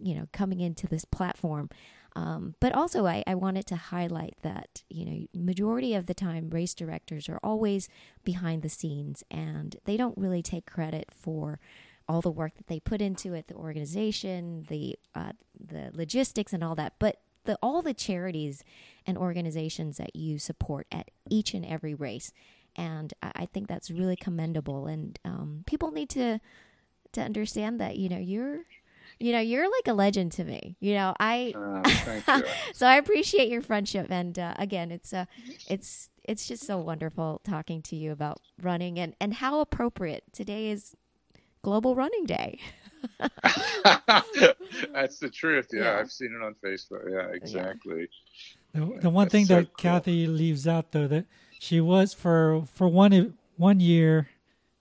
you know coming into this platform. Um, but also, I, I wanted to highlight that you know majority of the time race directors are always behind the scenes, and they don't really take credit for all the work that they put into it, the organization, the uh, the logistics, and all that. But the all the charities and organizations that you support at each and every race, and I, I think that's really commendable. And um, people need to to understand that you know you're you know you're like a legend to me. You know I thank you. so I appreciate your friendship, and uh, again, it's uh, it's it's just so wonderful talking to you about running and and how appropriate today is Global Running Day. That's the truth. Yeah, Yeah. I've seen it on Facebook. Yeah, exactly. The, the one That's thing so that cool. Kathy leaves out though that she was for for one one year,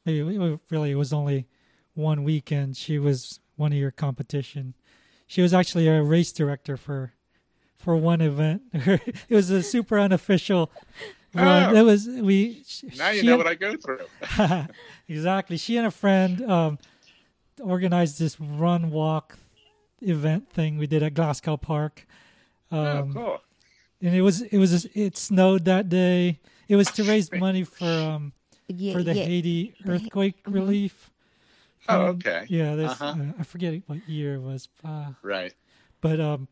maybe it really it was only one weekend. She was one of your competition. She was actually a race director for for one event. it was a super unofficial run. Oh. It was we. Now you know and- what I go through. exactly. She and a friend um, organized this run walk event thing we did at Glasgow Park. Um, oh, cool. and it was it was it snowed that day. It was to raise money for um Yeah, for the yeah. Haiti the Ha- earthquake mhm. relief. Oh, Um, okay. Yeah, this Uh-huh. uh, I forget what year it was, uh, Right. but um,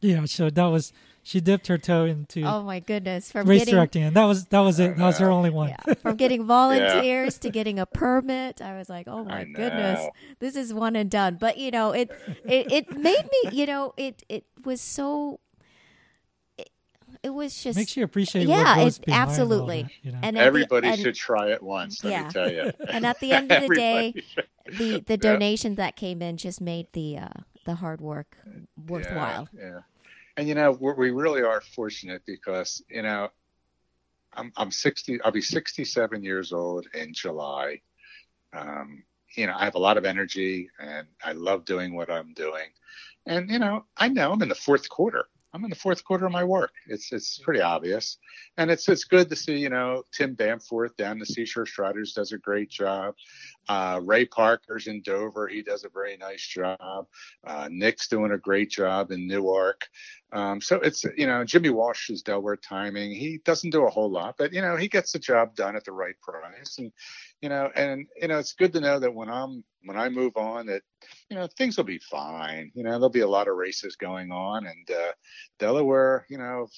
yeah. So that was she dipped her toe into Oh my goodness! From race getting directing, and that was that was it. That was her Uh, only one. yeah, from getting volunteers to getting a permit, I was like, oh my goodness, this is one and done. But you know, it it it made me, you know, it it was so. It, it was just Makes you appreciate Yeah, what it- absolutely. that, you know? and at the- Everybody and- should try it once. Let Yeah. me tell you. and at the end of the day, Everybody should. the the Yeah. donations that came in just made the uh, the hard work worthwhile. Yeah, yeah. And you know, we're, we really are fortunate because you know, I'm I'm 60. I'll be 67 years old in July. Um, you know, I have a lot of energy and I love doing what I'm doing. And you know, I know I'm in the fourth quarter. I'm in the fourth quarter of my work. It's it's pretty obvious, and it's it's good to see. You know, Tim Bamforth down the Seashore Striders does a great job. Uh, Ray Parker's in Dover. He does a very nice job. Uh, Nick's doing a great job in Newark. Um, so it's you know Jimmy Walsh is Delaware timing. He doesn't do a whole lot, but you know he gets the job done at the right price, and you know and you know it's good to know that when I'm when I move on that you know things will be fine. You know there'll be a lot of races going on, and uh, Delaware, you know.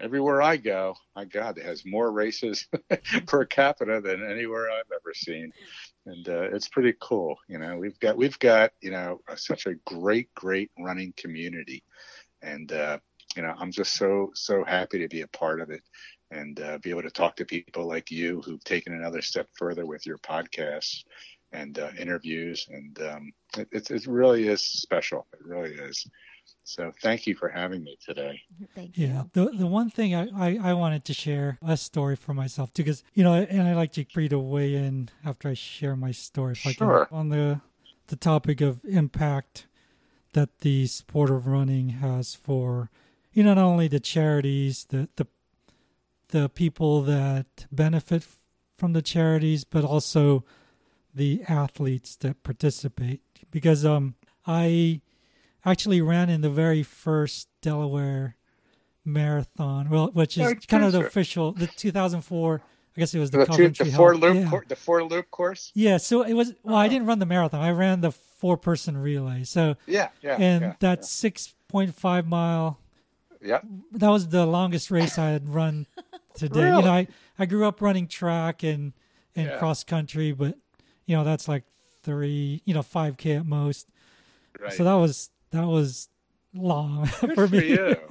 Everywhere I go, my God, it has more races per capita than anywhere I've ever seen and uh, it's pretty cool. You know, we've got we've got you know such a great great running community, and uh, you know I'm just so so happy to be a part of it and uh, be able to talk to people like you who've taken another step further with your podcasts and uh, interviews, and um, it, it, it really is special. It really is. So thank you for having me today. Thank you. Yeah, the the one thing I, I, I wanted to share a story for myself too, because you know, and I like to for you to weigh in after I share my story. If I can, Sure. on the the topic of impact that the sport of running has for you know not only the charities, the the the people that benefit from the charities, but also the athletes that participate. Because um, I actually ran in the very first Delaware marathon, well, which is kind of the sure. official, the 2004. I guess it was the, The, two, Coventry the four Health- loop, yeah. cour- the four loop course. Yeah, so it was. Well, I Oh. didn't run the marathon. I ran the four person relay. So Yeah, yeah, and yeah, that six point five mile. yeah. That was the longest race I had run today. date. You know, I I grew up running track and and Yeah. cross country, but you know that's like three, you know, five k at most. Right. So that was that was long Good for for me. you.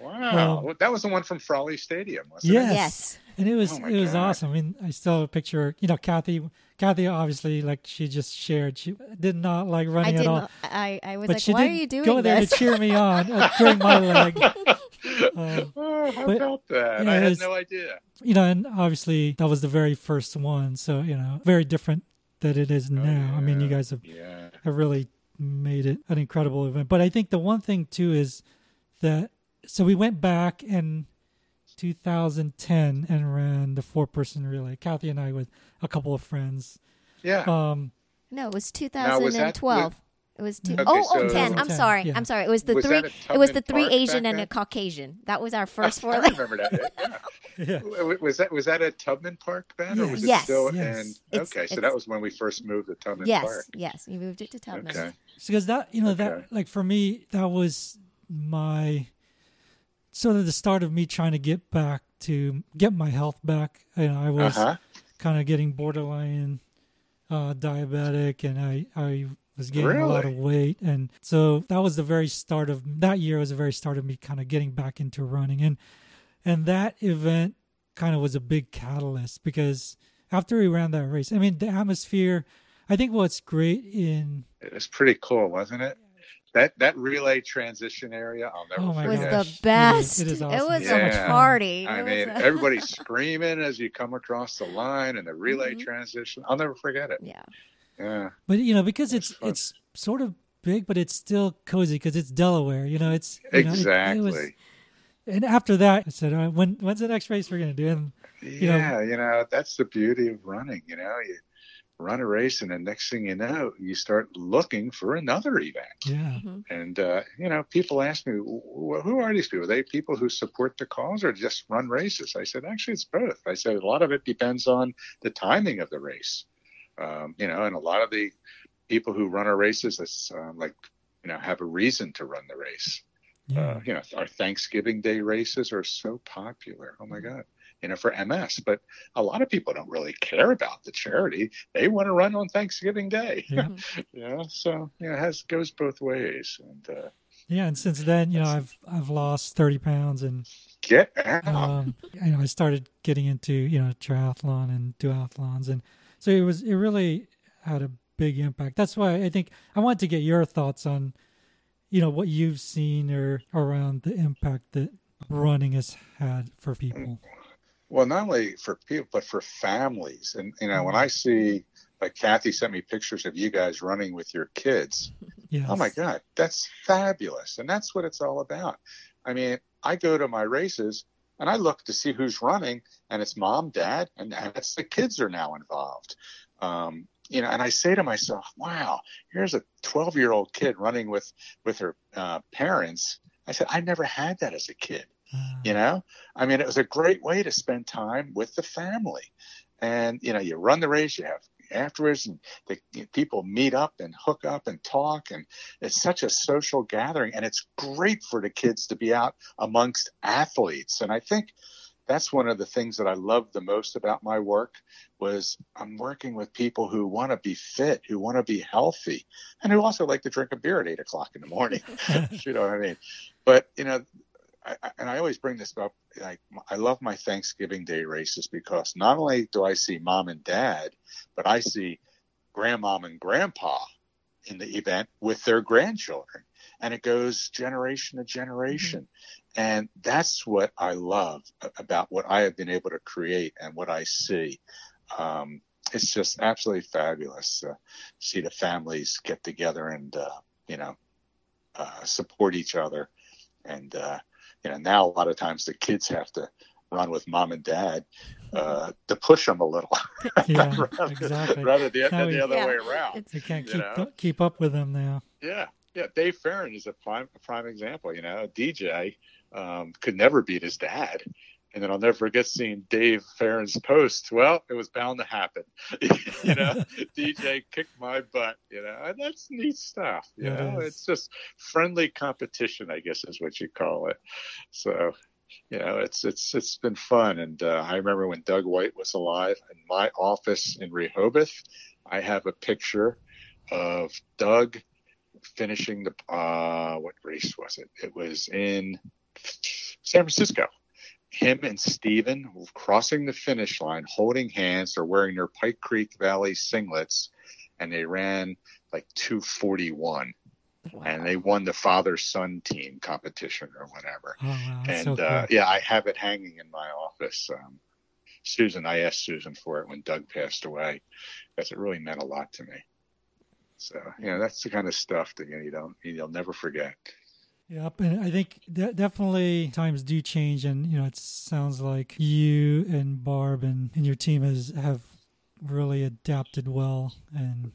Wow, Um, Well, that was the one from Frawley Stadium, wasn't Yes. it? Yes. and it was Oh it was God. awesome. I mean, I still have a picture. You know, Kathy. Kathy obviously, like she just shared, she did not like I running did at all. not. I, I was but like, she why are you doing go there this? to cheer me on uh, during my leg. Um, Oh, how But- about that? yeah, I had was- no idea. you know, and obviously that was the very first one, so you know, very different that it is now. I mean, you Oh, guys have, Yeah. have really made it an incredible event. But I think the one thing too is that so we went back in 2010 and ran the four person relay. Kathy and I with a couple of friends. Yeah. Um, No, it was Now, was that 2012. It was two Okay, oh oh 10. I'm 10, sorry. yeah. I'm sorry. It was the Was three. It was the three Asian and a? Caucasian. That was our first four. I remember that. Yeah. yeah. Was that was that at Tubman Park then, or was it Yes. still Yes. in? It's- okay, so that was when we first moved to Tubman yes, Park. yes. yes, You moved it to Tubman. Okay. because that you know that like for me that was my sort of the start of me trying to get back to get my health back you know i was huh. kind of getting borderline uh diabetic and i i was gaining a lot of weight and so that was the very start of that year was the very start of me kind of getting back into running and and that event kind of was a big catalyst because after we ran that race i mean the atmosphere i think what's great in It was pretty cool, wasn't it? That that relay transition area, I'll never Oh my It was the best. it is It awesome. was Yeah. a party. I It mean, a- everybody's screaming as you come across the line and the relay Mhm. transition. I'll never forget it. yeah. Yeah. But you know, because That's it's fun. it's sort of big, but it's still cozy because it's Delaware. You know, it's you know, it- Exactly. it was- and after that, I said, uh, "When when's the next race we're gonna do?" And know- yeah, you know, that's the beauty of running. You know, you run a race, and the next thing you know, you start looking for another event. yeah, And uh, you know, people ask me, "Wh- "Who are these people? Are they people who support the cause or just run races?" I said, "Actually, it's both." I said, "A lot of it depends on the timing of the race, um, you know, and a lot of the people who run our races, um, like, you know, have a reason to run the race. yeah, Uh, you know, our Thanksgiving Day races are so popular. Oh my God. You know, for MS, but a lot of people don't really care about the charity. They want to run on Thanksgiving Day. yeah, you know, so you know, it has goes both ways. And uh, yeah. And since then, you know, I've I've lost thirty pounds, and get out. um, you know, I started getting into you know triathlon and duathlons, and so it was it really had a big impact. That's why I think I wanted to get your thoughts on, you know, what you've seen or around the impact that running has had for people. Well, not only for people, but for families. And you know, when Mm-hmm. I see like Kathy sent me pictures of you guys running with your kids. Yes. Oh my God, that's fabulous. And that's what it's all about. I mean, I go to my races and I look to see who's running, and it's mom, dad, and that's the kids are now involved. Um, you know, and I say to myself, wow, here's a 12 year old kid running with with her uh, parents. I said, I never had that as a kid Uh, you know i mean it was a great way to spend time with the family and you know you run the race you have afterwards and the people meet up and hook up and talk and it's such a social gathering and it's great for the kids to be out amongst athletes. And i think that's one of the things that i love the most about my work was i'm working with people who want to be fit who want to be healthy and who also like to drink a beer at eight o'clock in the morning. You know what i mean? But you know I, I- and I always bring this up. Like, I love my Thanksgiving Day races because not only do I see mom and dad, but I see grandmom and grandpa in the event with their grandchildren. and it goes generation to generation. Mm-hmm. And that's what I love about what I have been able to create and what I see. Um, it's just absolutely fabulous to see the families get together and, uh, you know, uh, support each other. And, uh, you know, now a lot of times the kids have to run with mom and dad uh, to push them a little. yeah, rather, exactly. Rather the, than the other yeah, way around. You can't keep, up, keep up with them now. Yeah. Yeah. Dave Farron is a prime, prime example. You know, DJ um, could never beat his dad. And then I'll never forget seeing Dave Farron's post. Well, it was bound to happen. you know, DJ kicked my butt, you know, and that's neat stuff. You it know, is. it's just friendly competition, I guess is what you call it. So you know, it's it's it's been fun. And uh, I remember when Doug White was alive in my office in Rehoboth, I have a picture of Doug finishing the uh, what race was it? It was in San Francisco. Him and Steven crossing the finish line, holding hands. They're wearing their Pike Creek Valley singlets, and they ran like 241 Wow. And they won the father son team competition or whatever. Oh, wow. and so uh, cool. uh, yeah, I have it hanging in my office. Um, Susan, I asked Susan for it when Doug passed away because it really meant a lot to me. So, you know, that's the kind of stuff that you, know, you don't, you'll never forget. Yep, and I think de- definitely times do change, and you know it sounds like you and Barb and, and your team has have really adapted well, and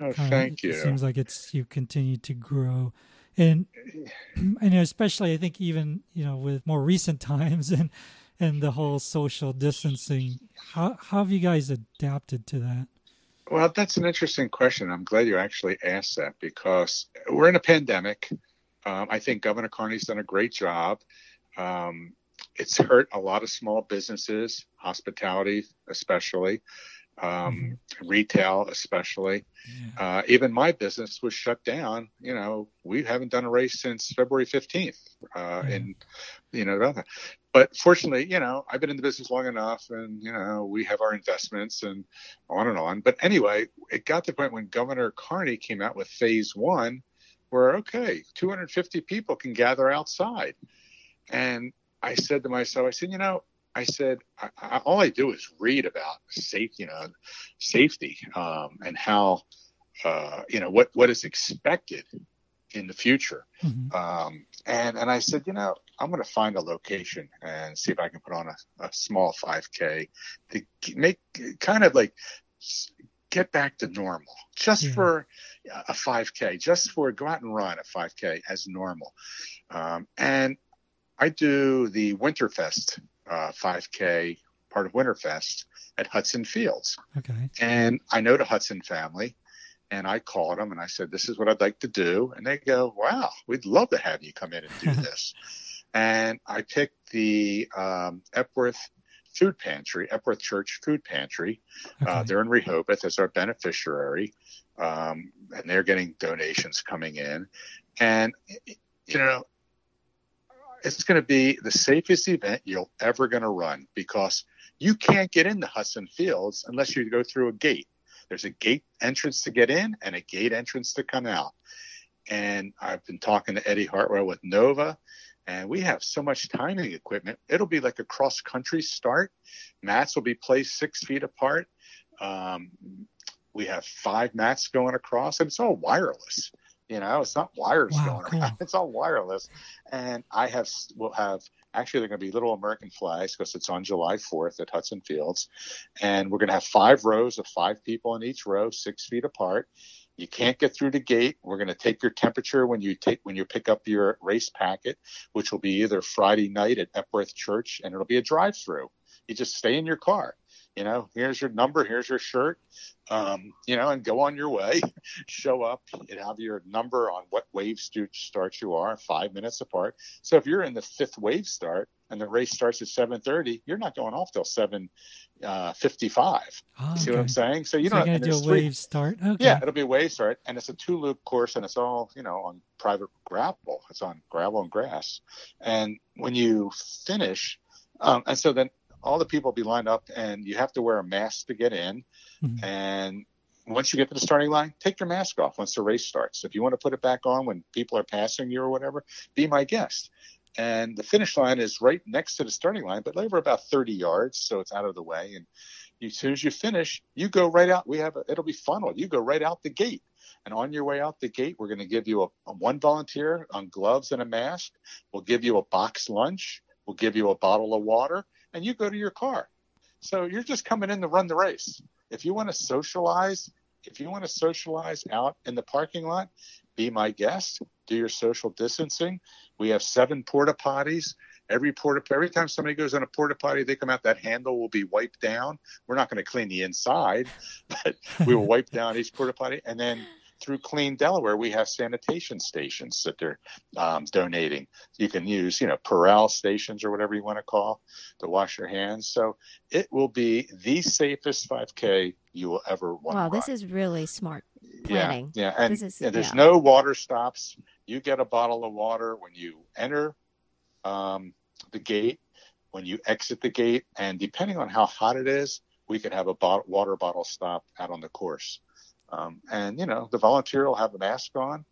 Oh, thank you. It seems like it's you continue to grow, and and especially I think even you know with more recent times and and the whole social distancing, how how have you guys adapted to that? Well, that's an interesting question. I'm glad you actually asked that because we're in a pandemic. Um, I think Governor Carney's done a great job. Um, it's hurt a lot of small businesses, hospitality especially um, mm-hmm. retail especially. Yeah. Uh, even my business was shut down. You know, we haven't done a race since February 15th. Uh, yeah. And, you know, but fortunately, you know, I've been in the business long enough and, you know, we have our investments and on and on. But anyway, it got to the point when Governor Carney came out with phase one where, okay, 250 people can gather outside. And I said to myself, I said, you know, I said, I, I, all I do is read about safety, you know, safety um, and how, uh, you know, what, what is expected in the future. Mm-hmm. Um, and, and I said, you know, I'm going to find a location and see if I can put on a, a small 5K to make kind of like get back to normal just yeah. for a 5K, just for go out and run a 5K as normal. Um, and I do the Winterfest uh, 5K part of Winterfest at Hudson Fields. Okay. And I know the Hudson family, and I called them and I said, "This is what I'd like to do," and they go, "Wow, we'd love to have you come in and do this." and I picked the um, Epworth Food Pantry, Epworth Church Food Pantry. Uh, okay. Uh, they're in Rehoboth as our beneficiary, um, and they're getting donations coming in. And you know, it's going to be the safest event you're ever going to run because you can't get into Hudson Fields unless you go through a gate. There's a gate entrance to get in and a gate entrance to come out. And I've been talking to Eddie Hartwell with Nova, and we have so much timing equipment. It'll be like a cross country start. Mats will be placed six feet apart. Um, we have five mats going across, and it's all wireless. You know, it's not wires wow, going cool. around. It's all wireless. And I have, will have, actually, they're going to be little American flags because it's on July 4th at Hudson Fields. And we're going to have five rows of five people in each row, six feet apart. You can't get through the gate. We're going to take your temperature when you take when you pick up your race packet, which will be either Friday night at Epworth Church, and it'll be a drive-through. You just stay in your car you know, here's your number, here's your shirt, um, you know, and go on your way. Show up and have your number on what wave start you are, five minutes apart. So if you're in the fifth wave start and the race starts at 7:30, you're not going off till 7 uh, 55. Oh, okay. See what I'm saying? So you so know, you're gonna do a three, wave start. Okay. Yeah, it'll be a wave start, and it's a two loop course, and it's all you know on private gravel. It's on gravel and grass, and when you finish, um, and so then all the people will be lined up and you have to wear a mask to get in mm-hmm. and once you get to the starting line, take your mask off once the race starts. If you want to put it back on when people are passing you or whatever, be my guest. And the finish line is right next to the starting line, but over about 30 yards, so it's out of the way. And as soon as you finish, you go right out. We have a, it'll be funneled. You go right out the gate. And on your way out the gate, we're going to give you a, a one volunteer on gloves and a mask. We'll give you a box lunch. We'll give you a bottle of water, and you go to your car. So you're just coming in to run the race. If you want to socialize, if you want to socialize out in the parking lot, be my guest. Do your social distancing. We have seven porta potties. Every porta every time somebody goes on a porta potty, they come out. That handle will be wiped down. We're not going to clean the inside, but we will wipe down each porta potty, and then through Clean Delaware, we have sanitation stations that they're um, donating. You can use, you know, Purell stations or whatever you want to call to wash your hands. So it will be the safest 5K you will ever want. Wow, this is really smart planning. Yeah, yeah. and, is, and there's yeah. no water stops. You get a bottle of water when you enter um, the gate, when you exit the gate, and depending on how hot it is, we could have a bot- water bottle stop out on the course. Um, and you know, the volunteer will have a mask on.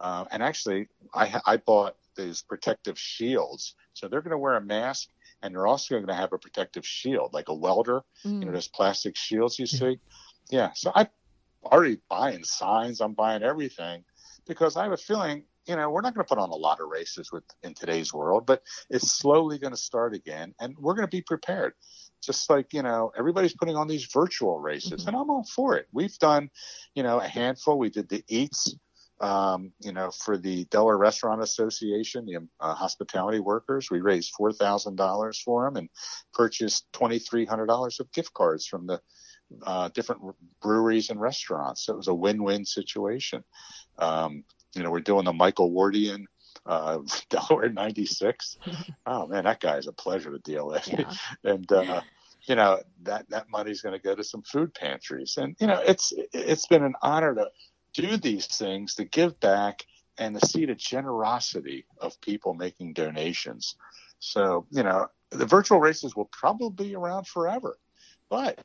Uh, and actually, I, I bought these protective shields, so they're going to wear a mask, and they're also going to have a protective shield, like a welder. Mm. You know, those plastic shields you see. Yeah. So I'm already buying signs. I'm buying everything because I have a feeling, you know, we're not going to put on a lot of races with in today's world, but it's slowly going to start again, and we're going to be prepared. Just like you know everybody's putting on these virtual races Mhm. and i'm all for it. We've done you know a handful. We did the eats um, you know for the delaware restaurant association the uh, hospitality workers. We raised $4000 for them and purchased $2300 of gift cards from the uh, different breweries and restaurants. So it was a win-win situation. Um, you know we're doing the michael wardian uh, Delaware 96. Oh man, that guy is a pleasure to deal with Yeah. and uh, you know that that money's going to go to some food pantries and you know it's it's been an honor to do these things to give back and to see the generosity of people making donations so you know the virtual races will probably be around forever but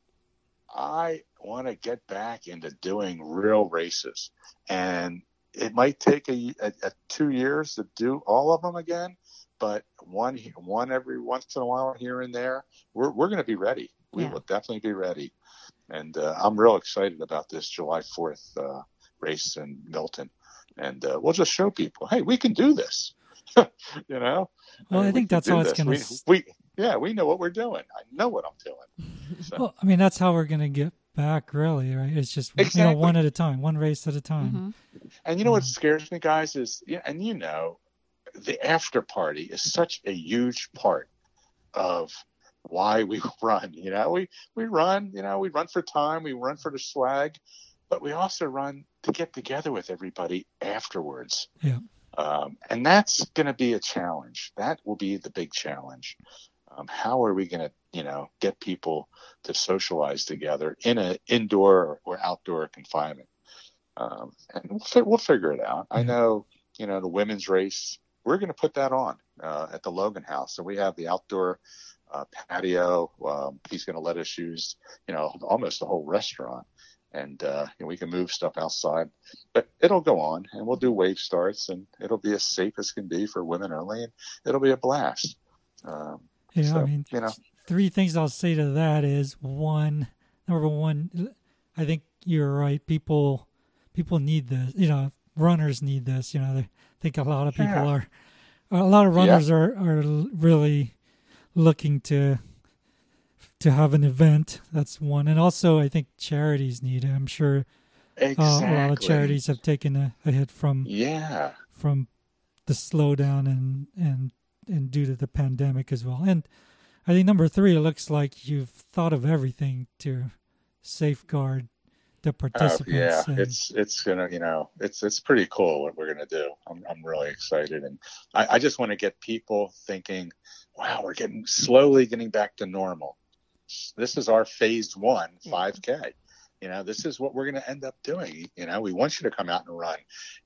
i want to get back into doing real races and it might take a, a, a two years to do all of them again but one one every once in a while here and there, we're we're going to be ready. We Yeah. will definitely be ready, and uh, I'm real excited about this July 4th uh, race in Milton, and uh, we'll just show people, hey, we can do this. you know. Well, I mean, we think can that's how it's gonna We, s- we yeah, we know what we're doing. I know what I'm doing. So, Well, I mean, that's how we're going to get back, really, right? It's just you know one at a time, one race at a time. Mhm. And you know what scares me, guys, is yeah, and you know, the after party is such a huge part of why we run. You know, we we run. You know, we run for time, we run for the swag, but we also run to get together with everybody afterwards. Yeah. Um, and that's going to be a challenge. That will be the big challenge. Um, how are we going to, you know, get people to socialize together in an indoor or outdoor confinement? Um, and we'll, fi- we'll figure it out. I know, you know, the women's race, we're going to put that on uh, at the Logan House. So we have the outdoor uh, patio. Um, he's going to let us use, you know, almost the whole restaurant. And uh, you know, we can move stuff outside, but it'll go on, and we'll do wave starts, and it'll be as safe as can be for women only, and it'll be a blast. Um, Yeah, I mean, you know. three things I'll say to that is one, number one, I think you're right. People, people need this. You know, runners need this. You know, they think a lot of people Yeah. are, a lot of runners are are really looking to to have an event. That's one, and also I think charities need it. I'm sure uh, a lot of charities have taken a, a hit from Yeah. from the slowdown and and and due to the pandemic as well. And I think number three, it looks like you've thought of everything to safeguard the Oh, participants. yeah, and- it's it's gonna you know it's it's pretty cool what we're gonna do. I'm I'm really excited, and I, I just want to get people thinking, wow, we're getting slowly getting back to normal. This is our phase one 5K. You know, this is what we're gonna end up doing. You know, we want you to come out and run.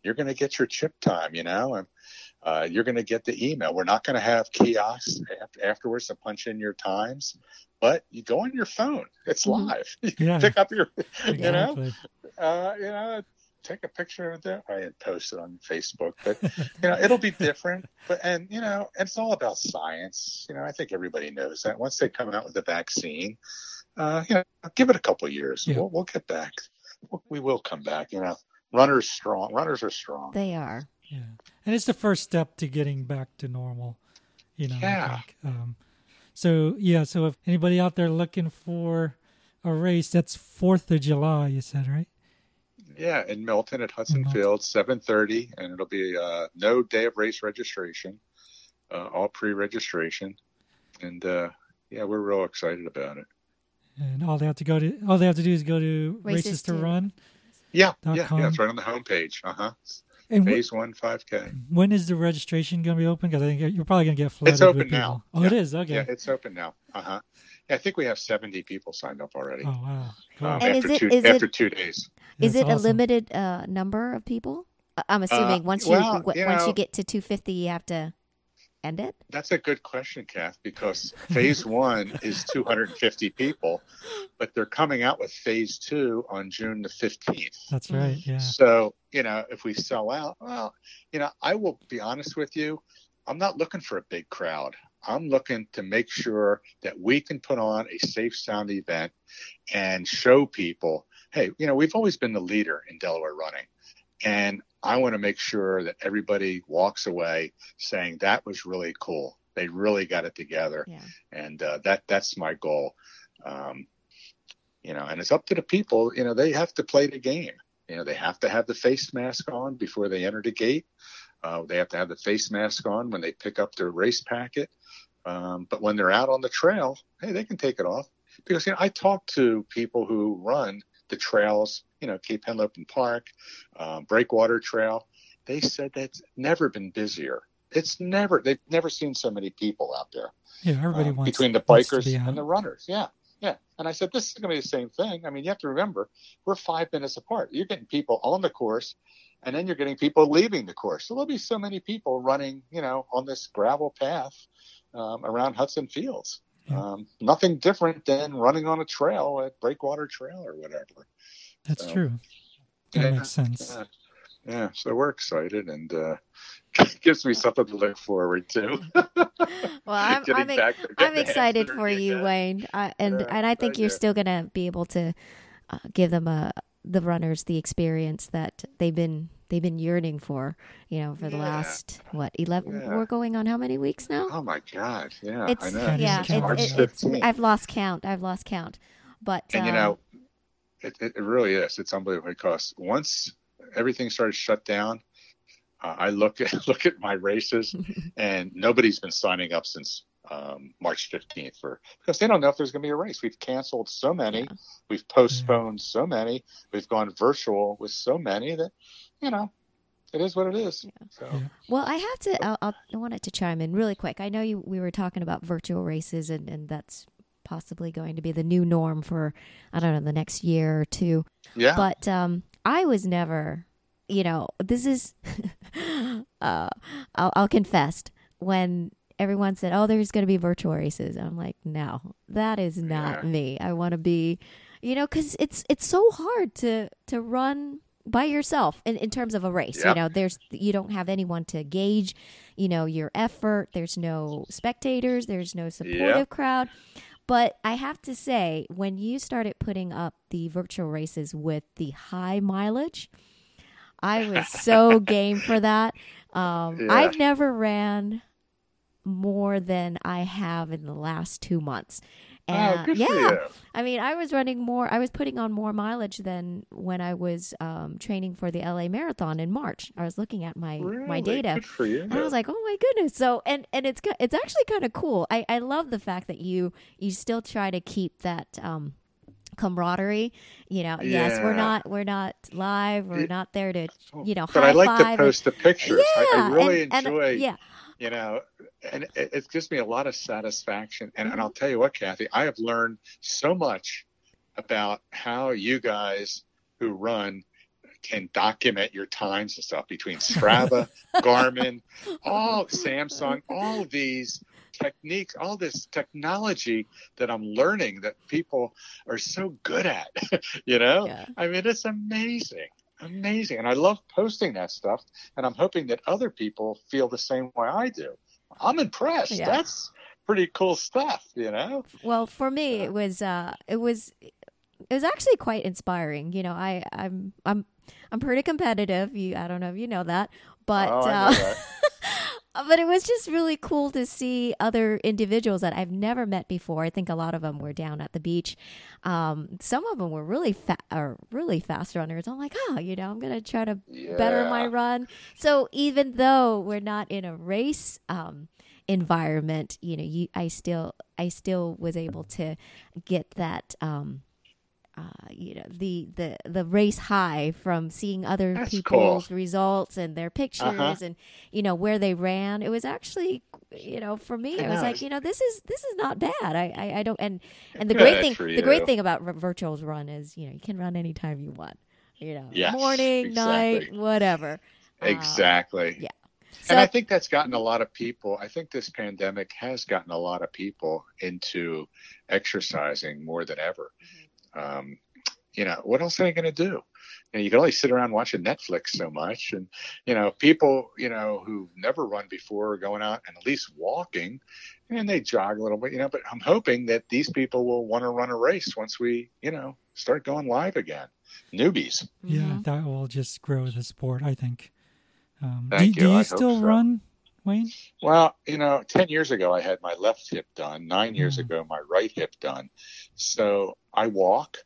You're gonna get your chip time. You know, and Uh, you're going to get the email. We're not going to have kiosks after, afterwards to punch in your times, but you go on your phone. It's Mhm. live. You Yeah. pick up your, you know, uh, you know, take a picture of it. I didn't post it on Facebook, but you know, it'll be different. But and you know, it's all about science. You know, I think everybody knows that. Once they come out with the vaccine, uh, you know, give it a couple of years. Yeah. We'll we'll get back. We will come back. You know, runners strong. Runners are strong. They are. Yeah, and it's the first step to getting back to normal. You know. Yeah. think. Um, so yeah, so if anybody out there looking for a race, that's Fourth of July. You said right? Yeah, in Milton at Hudson Milton. Field, seven thirty, and it'll be uh, no day of race registration, uh, all pre-registration, and uh, yeah, we're real excited about it. And all they have to go to all they have to do is go to Races races to to- run. Yeah, Dot yeah, com. yeah. It's right on the homepage. Uh huh. And wh- Phase one, five k. when is the registration going to be open? Because I think you're probably going to get flooded. It's open with now. Oh, Yeah. it is. Okay. Yeah, it's open now. Uh huh. I think we have seventy people signed up already. oh wow. Cool. um, And is after it- two is it- after two days. Is That's it a limited uh, number of people? I- I'm assuming once you well, w- you once you get to 250, you have to end it. That's a good question, Kath, because phase one is 250 people, but they're coming out with phase two on June the 15th. That's right. Mm. Yeah. So, you know, if we sell out, well, you know, I will be honest with you, I'm not looking for a big crowd. I'm looking to make sure that we can put on a safe sound event and show people, hey, you know, we've always been the leader in Delaware running. And I want to make sure that everybody walks away saying that was really cool. They really got it together Yeah. and uh, that that's my goal. Um, you know, and it's up to the people. You know, they have to play the game. You know, they have to have the face mask on before they enter the gate. Uh, they have to have the face mask on when they pick up their race packet. Um, but when they're out on the trail, hey, they can take it off because you know I talk to people who run the trails. You know, Cape Henlopen Park, um, Breakwater Trail. They said that's never been busier. It's never they've never seen so many people out there Yeah. Everybody um, wants between the bikers be and the runners. Yeah, yeah. And I said, this is going to be the same thing. I mean, you have to remember, we're five minutes apart. You're getting people on the course, and then you're getting people leaving the course. So there'll be so many people running, you know, on this gravel path um, around Hudson Fields. Yeah. Um, nothing different than running on a trail at Breakwater Trail or whatever. That's so- true. That Yeah, makes sense. Yeah. Yeah, so we're excited, and uh, gives me something to look forward to. Well, I'm I'm, back I'm excited for you, again. Wayne. I, and Yeah, and I think thank you're you. still gonna be able to uh, give them a the runners the experience that they've been they've been yearning for. You know, for the Yeah. last what eleven? Yeah. We're going on how many weeks now? Oh my God! Yeah, it's I know. Yeah, even it, count. it, March it's I've lost count. I've lost count. But and you um, know, it, it, it really is. It's unbelievable because once everything started shut down, uh, I look at look at my races, and nobody's been signing up since um, March 15th for because they don't know if there's going to be a race. We've canceled so many, Yeah. we've postponed so many, we've gone virtual with so many that you know, it is what it is. So Yeah. Well, I have to. I'll, I'll, I wanted to chime in really quick. I know you. We were talking about virtual races, and, and that's possibly going to be the new norm for I don't know the next year or two. yeah, But um, I was never. You know, this is. uh, I'll, I'll confess when everyone said, "Oh, there's going to be virtual races," I'm like, "No, that is not Yeah. me. I want to be." You know, because it's it's so hard to to run by yourself in, in terms of a race. You know, there's you don't have anyone to gauge, you know, your effort. There's no spectators. There's no supportive crowd. But I have to say, when you started putting up the virtual races with the high mileage, I was so game for that. Um, Yeah. I've never ran more than I have in the last two months. Oh, good yeah, for you. I mean, I was running more. I was putting on more mileage than when I was um, training for the LA Marathon in March. I was looking at my my data, Good for you. and I was like, "Oh my goodness!" So, and and it's it's actually kind of cool. I I love the fact that you you still try to keep that um camaraderie. You know, yes, we're not we're not live. We're It- not there to you know. but I like to five and- post the pictures. I, I really and- and, enjoy, yeah, you know, and it, it gives me a lot of satisfaction. And, and I'll tell you what, Kathy, I have learned so much about how you guys who run can document your times and stuff between Strava, Garmin, all Samsung, all these techniques, all this technology that I'm learning that people are so good at. you know, Yeah. I mean, it's amazing, amazing, and I love posting that stuff. And I'm hoping that other people feel the same way I do. I'm impressed. Yeah. That's pretty cool stuff. You know. Well, for me, it was uh, it was it was actually quite inspiring. You know, I I'm I'm I'm pretty competitive. You, I don't know if you know that, but oh, uh. but it was just really cool to see other individuals that I've never met before. I think a lot of them were down at the beach. Um, some of them were really fat or really fast runners. I'm like, oh, you know, I'm gonna try to better my run. So even though we're not in a race um, environment, you know, you I still I still was able to get that. Um, uh, you know the, the the race high from seeing other That's people's results and their pictures Uh-huh. and you know where they ran. It was actually you know for me I it was know. like you know this is this is not bad. I I, I don't and and the Good great thing the great thing about virtuals run is you know you can run anytime you want. You know, Yes, morning, night, exactly. whatever. Uh, Exactly. yeah. So, and I think that's gotten a lot of people. I think this pandemic has gotten a lot of people into exercising more than ever. Um, you know, what else are they going to do? You, know, you can only sit around watching Netflix so much, and you know, people you know who've never run before are going out and at least walking, and they jog a little bit. You know, but I'm hoping that these people will want to run a race once we, you know, start going live again. Newbies. Yeah, that will just grow the sport, I think. Um, Thank do, you. do I you still so. run, Wayne? Well, you know, 10 years ago, I had my left hip done. Nine years Mm. ago, my right hip done. So I walk.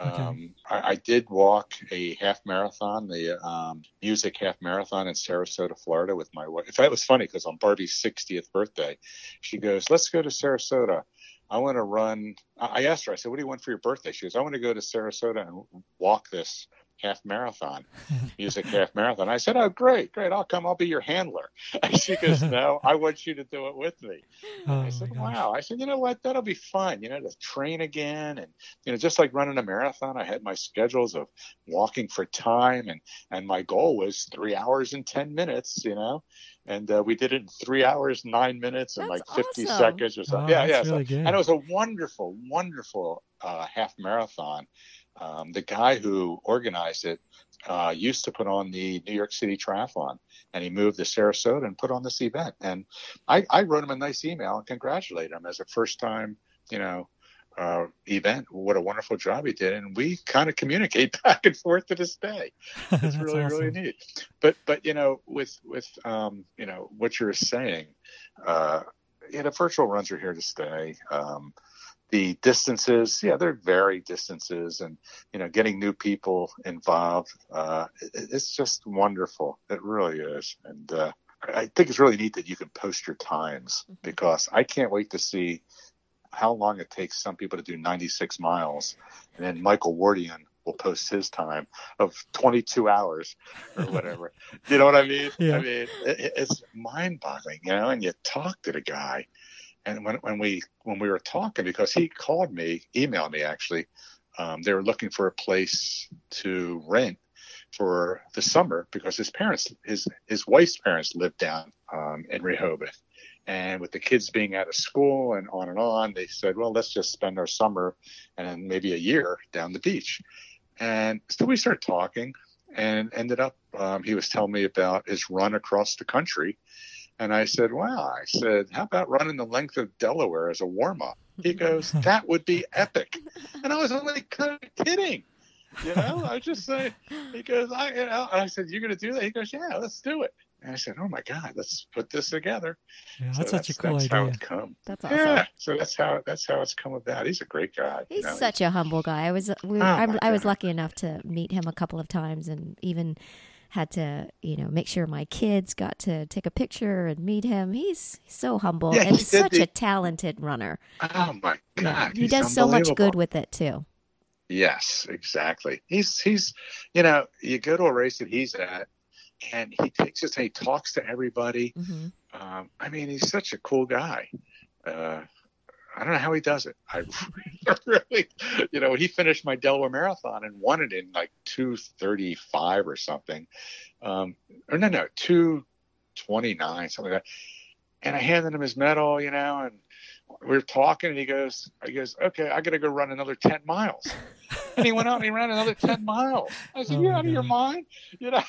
Okay. Um, I, I did walk a half marathon, the um, music half marathon in Sarasota, Florida, with my wife. That was funny because on Barbie's 60th birthday, she goes, "Let's go to Sarasota. I want to run." I I asked her, I said, "What do you want for your birthday?" She goes, "I want to go to Sarasota and walk this half marathon, music half marathon." I said, "Oh, great, great! I'll come. I'll be your handler." she goes, "No, I want you to do it with me." Oh, I said, wow. I said, you know what? That'll be fun, you know, to train again. And, you know, just like running a marathon, I had my schedules of walking for time. And, and my goal was three hours and 10 minutes, you know, and uh, we did it in three hours, nine minutes, and That's like 50 awesome. seconds or Oh, something. yeah, yeah. that's so- and it was a wonderful, wonderful uh, half marathon. Um, the guy who organized it uh, used to put on the New York City Triathlon, and he moved to Sarasota and put on this event. And I, I wrote him a nice email and congratulated him as a first time, you know, uh, event. What a wonderful job he did, and we kind of communicate back and forth to this day. It's really really neat. But but you know with with um, you know what you're saying, uh, you know virtual runs are here to stay. Um, the distances, yeah, they're very distances, and you know getting new people involved. Uh, it, it's just wonderful. It really is, and uh, I think it's really neat that you can post your times Mhm. because I can't wait to see how long it takes some people to do 96 miles, and then Michael Wardian will post his time of 22 hours or whatever. you know what I mean? Yeah. I mean, it, it's mind-boggling, you know. And you talk to the guy, and when when we when we were talking, because he called me, emailed me actually, um, they were looking for a place to rent for the summer because his parents, his his wife's parents, lived down um, in Rehoboth. And with the kids being out of school and on and on, they said, well, let's just spend our summer and maybe a year down the beach. And so we started talking and ended up, um, he was telling me about his run across the country. And I said, wow, I said, how about running the length of Delaware as a warm up? He goes, that would be epic. And I was only kind of kidding. You know, I was just saying, he goes, I, you know, I said, you're going to do that? He goes, yeah, let's do it. And I said, oh my God, let's put this together. Yeah, So that's such a cool that's how idea. it come. That's awesome. Yeah. So that's how that's how it's come about. He's a great guy. you He's know. such a humble guy. I was we, Oh, I'm, I was lucky enough to meet him a couple of times, and even had to you know make sure my kids got to take a picture and meet him. He's so humble Yeah, and such the- a talented runner. Oh my God. Yeah, he does so much good with it too. Yes, exactly. He's he's you know you go to a race that he's at, and he takes us and he talks to everybody. hmm Um, I mean, he's such a cool guy. Uh, I, don't know how he does it. I really, you know, he finished my Delaware Marathon and won it in like 235 or something. Um, or no, no, 229, something like that. And I handed him his medal, you know, and we were talking and he goes, he goes, okay, I got to go run another 10 miles. and he went out and he ran another 10 miles. I said, Oh you out of your mind? You know?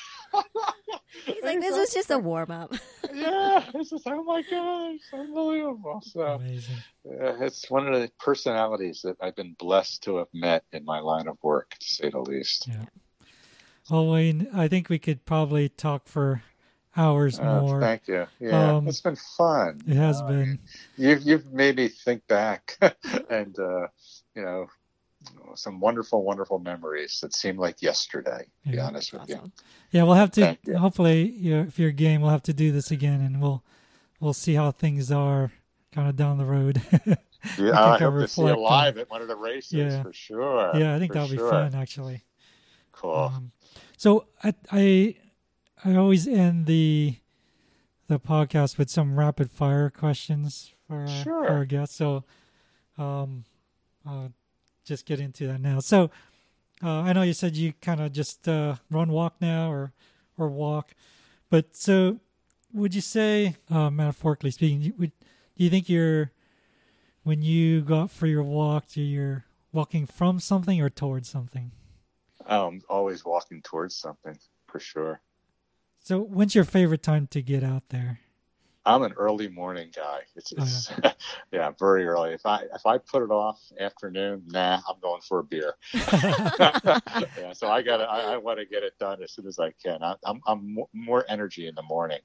He's like, this was just a warm up. yeah, it's just, oh my gosh, unbelievable. So Amazing. uh, it's one of the personalities that I've been blessed to have met in my line of work, to say the least. Yeah. Well, Wayne, I think we could probably talk for hours Uh, more. thank you. Yeah, Um, it's been fun. It has Uh, been. You've you've made me think back, and uh, you know, some wonderful, wonderful memories that seem like yesterday. To be Yeah. honest with you. Yeah, we'll have to. Thank. Hopefully, you know, if you're game, we'll have to do this again, and we'll we'll see how things are kind of down the road. Yeah, can I kinda hope to see you reflect on- live at one of the races Yeah. for sure. yeah, I think for that'll be fun actually. Cool. Um, so I, I I always end the the podcast with some rapid fire questions for, uh, Sure. for our guests. So um, I'll just get into that now. So uh, I know you said you kind of just uh, run walk now or or walk, but so would you say uh, metaphorically speaking, you, would do you think you're when you go out for your walk, do you're walking from something or towards something? Um, always walking towards something for sure. So, when's your favorite time to get out there? I'm an early morning guy. It's, Oh, it's yeah. very early. If I if I put it off afternoon, nah, I'm going for a beer. yeah, so I got I, I want to get it done as soon as I can. I, I'm I'm more energy in the morning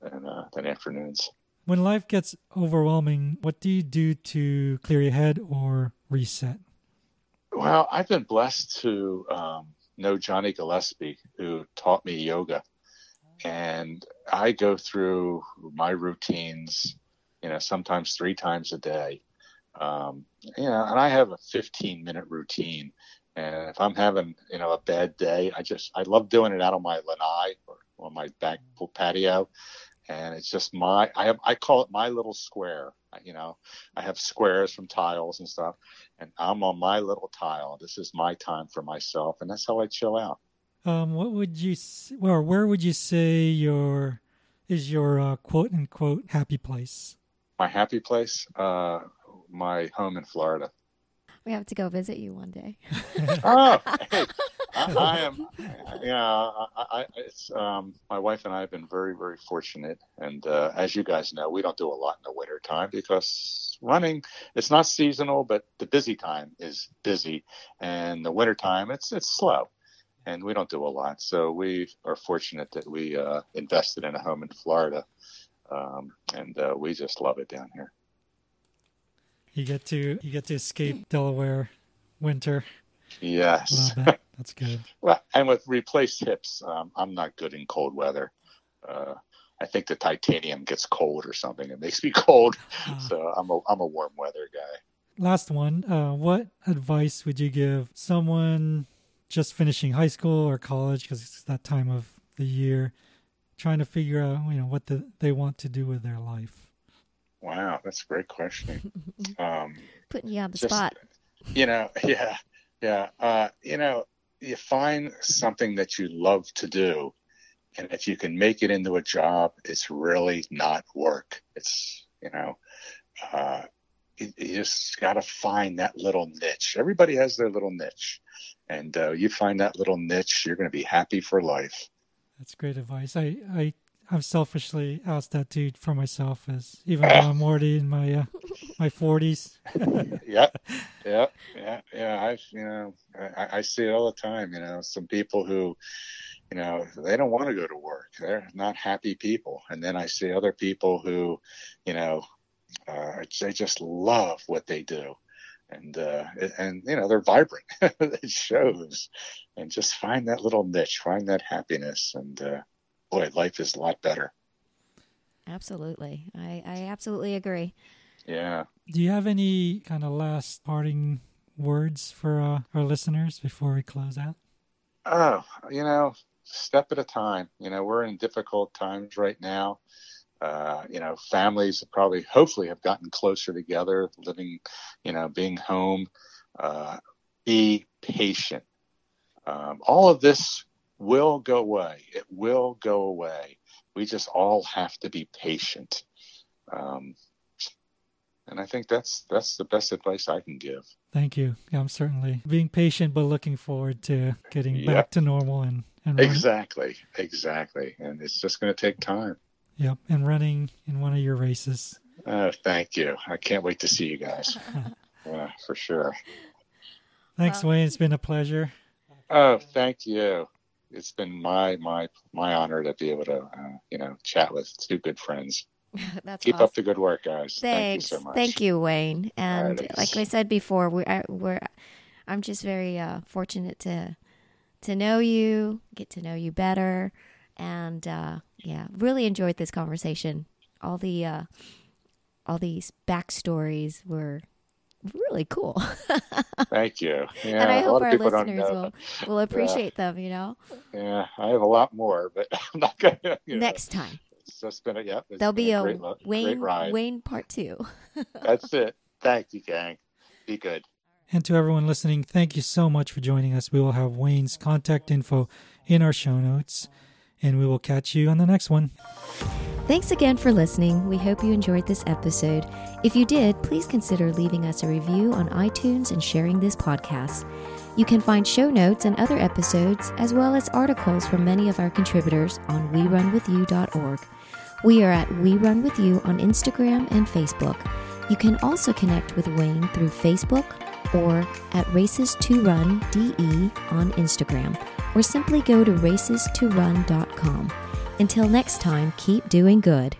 than uh, than afternoons. When life gets overwhelming, what do you do to clear your head or reset? Well, I've been blessed to um, know Johnny Gillespie, who taught me yoga, and I go through my routines, you know, sometimes three times a day. Um, you know, and I have a 15 minute routine. And if I'm having, you know, a bad day, I just, I love doing it out on my lanai or on my back patio. And it's just my, I have, I call it my little square. You know, I have squares from tiles and stuff, and I'm on my little tile. This is my time for myself, and that's how I chill out. Um, what would you, s- or where would you say your is your uh, quote unquote happy place? My happy place, uh, my home in Florida. We have to go visit you one day. oh, hey, I, I am. You know, I, I, it's um, my wife and I have been very, very fortunate, and uh, as you guys know, we don't do a lot in the winter time because running it's not seasonal, but the busy time is busy, and the winter time it's it's slow, and we don't do a lot. So we are fortunate that we uh, invested in a home in Florida, um, and uh, we just love it down here. You get to you get to escape Delaware winter Yes. That's good. Well, and with replaced hips, um, I'm not good in cold weather. Uh, I think the titanium gets cold or something. It makes me cold, Uh, so I'm a I'm a warm weather guy. last one. Uh, what advice would you give someone just finishing high school or college because it's that time of the year, trying to figure out you know what the, they want to do with their life? Wow, that's a great question. Um, Putting you on the Just- spot. you know, yeah, yeah. Uh, you know, you find something that you love to do, and if you can make it into a job, it's really not work. It's you know, uh, you, you just got to find that little niche. Everybody has their little niche, and uh, you find that little niche, you're going to be happy for life. That's great advice. I I I've selfishly asked that too for myself, as even though I'm already in my uh, my forties. yeah, yeah, yeah, yeah. I, you know, I, I see it all the time. You know, some people who, you know, they don't want to go to work. They're not happy people. And then I see other people who, you know, uh, they just love what they do, and uh, and you know they're vibrant. it shows, and just find that little niche, find that happiness, and uh, boy, life is a lot better. Absolutely. I, I absolutely agree. Yeah. Do you have any kind of last parting words for uh, our listeners before we close out? Oh, you know, step at a time. You know, we're in difficult times right now. Uh, you know, families probably, hopefully, have gotten closer together, living, you know, being home. Uh, be patient. Um, all of this will go away. It will go away. We just all have to be patient. Um, and I think that's that's the best advice I can give. Thank you. Yeah, I'm certainly being patient, but looking forward to getting Yeah. back to normal and and running, Exactly, exactly. And it's just going to take time. Yep, and running in one of your races. Uh, thank you. I can't wait to see you guys. yeah, for sure. Thanks, Well- Wayne. It's been a pleasure. Oh, thank you. It's been my my my honor to be able to uh, you know chat with two good friends. That's Keep awesome. up the good work, guys. Thanks. Thank you so much. Thank you, Wayne. And Alrighty. like I said before, we're I- we're I'm just very uh, fortunate to to know you, get to know you better, and uh, yeah, really enjoyed this conversation. All the uh, all these backstories were really cool, Thank you. Yeah, and I a hope lot of our people don't listeners know. will will appreciate them. You know, Yeah, I have a lot more, but I'm not gonna. You know, next time it's just been a yeah. it's there'll been be a great, lo- great Wayne ride. Wayne part two. That's it. Thank you, gang. Be good. And to everyone listening, thank you so much for joining us. We will have Wayne's contact info in our show notes, and we will catch you on the next one. Thanks again for listening. We hope you enjoyed this episode. If you did, please consider leaving us a review on iTunes and sharing this podcast. You can find show notes and other episodes, as well as articles from many of our contributors on WeRunWithYou.org. We are at We Run With You on Instagram and Facebook. You can also connect with Wayne through Facebook or at Races2Run.de on Instagram, or simply go to races2run.com. Until next time, keep doing good.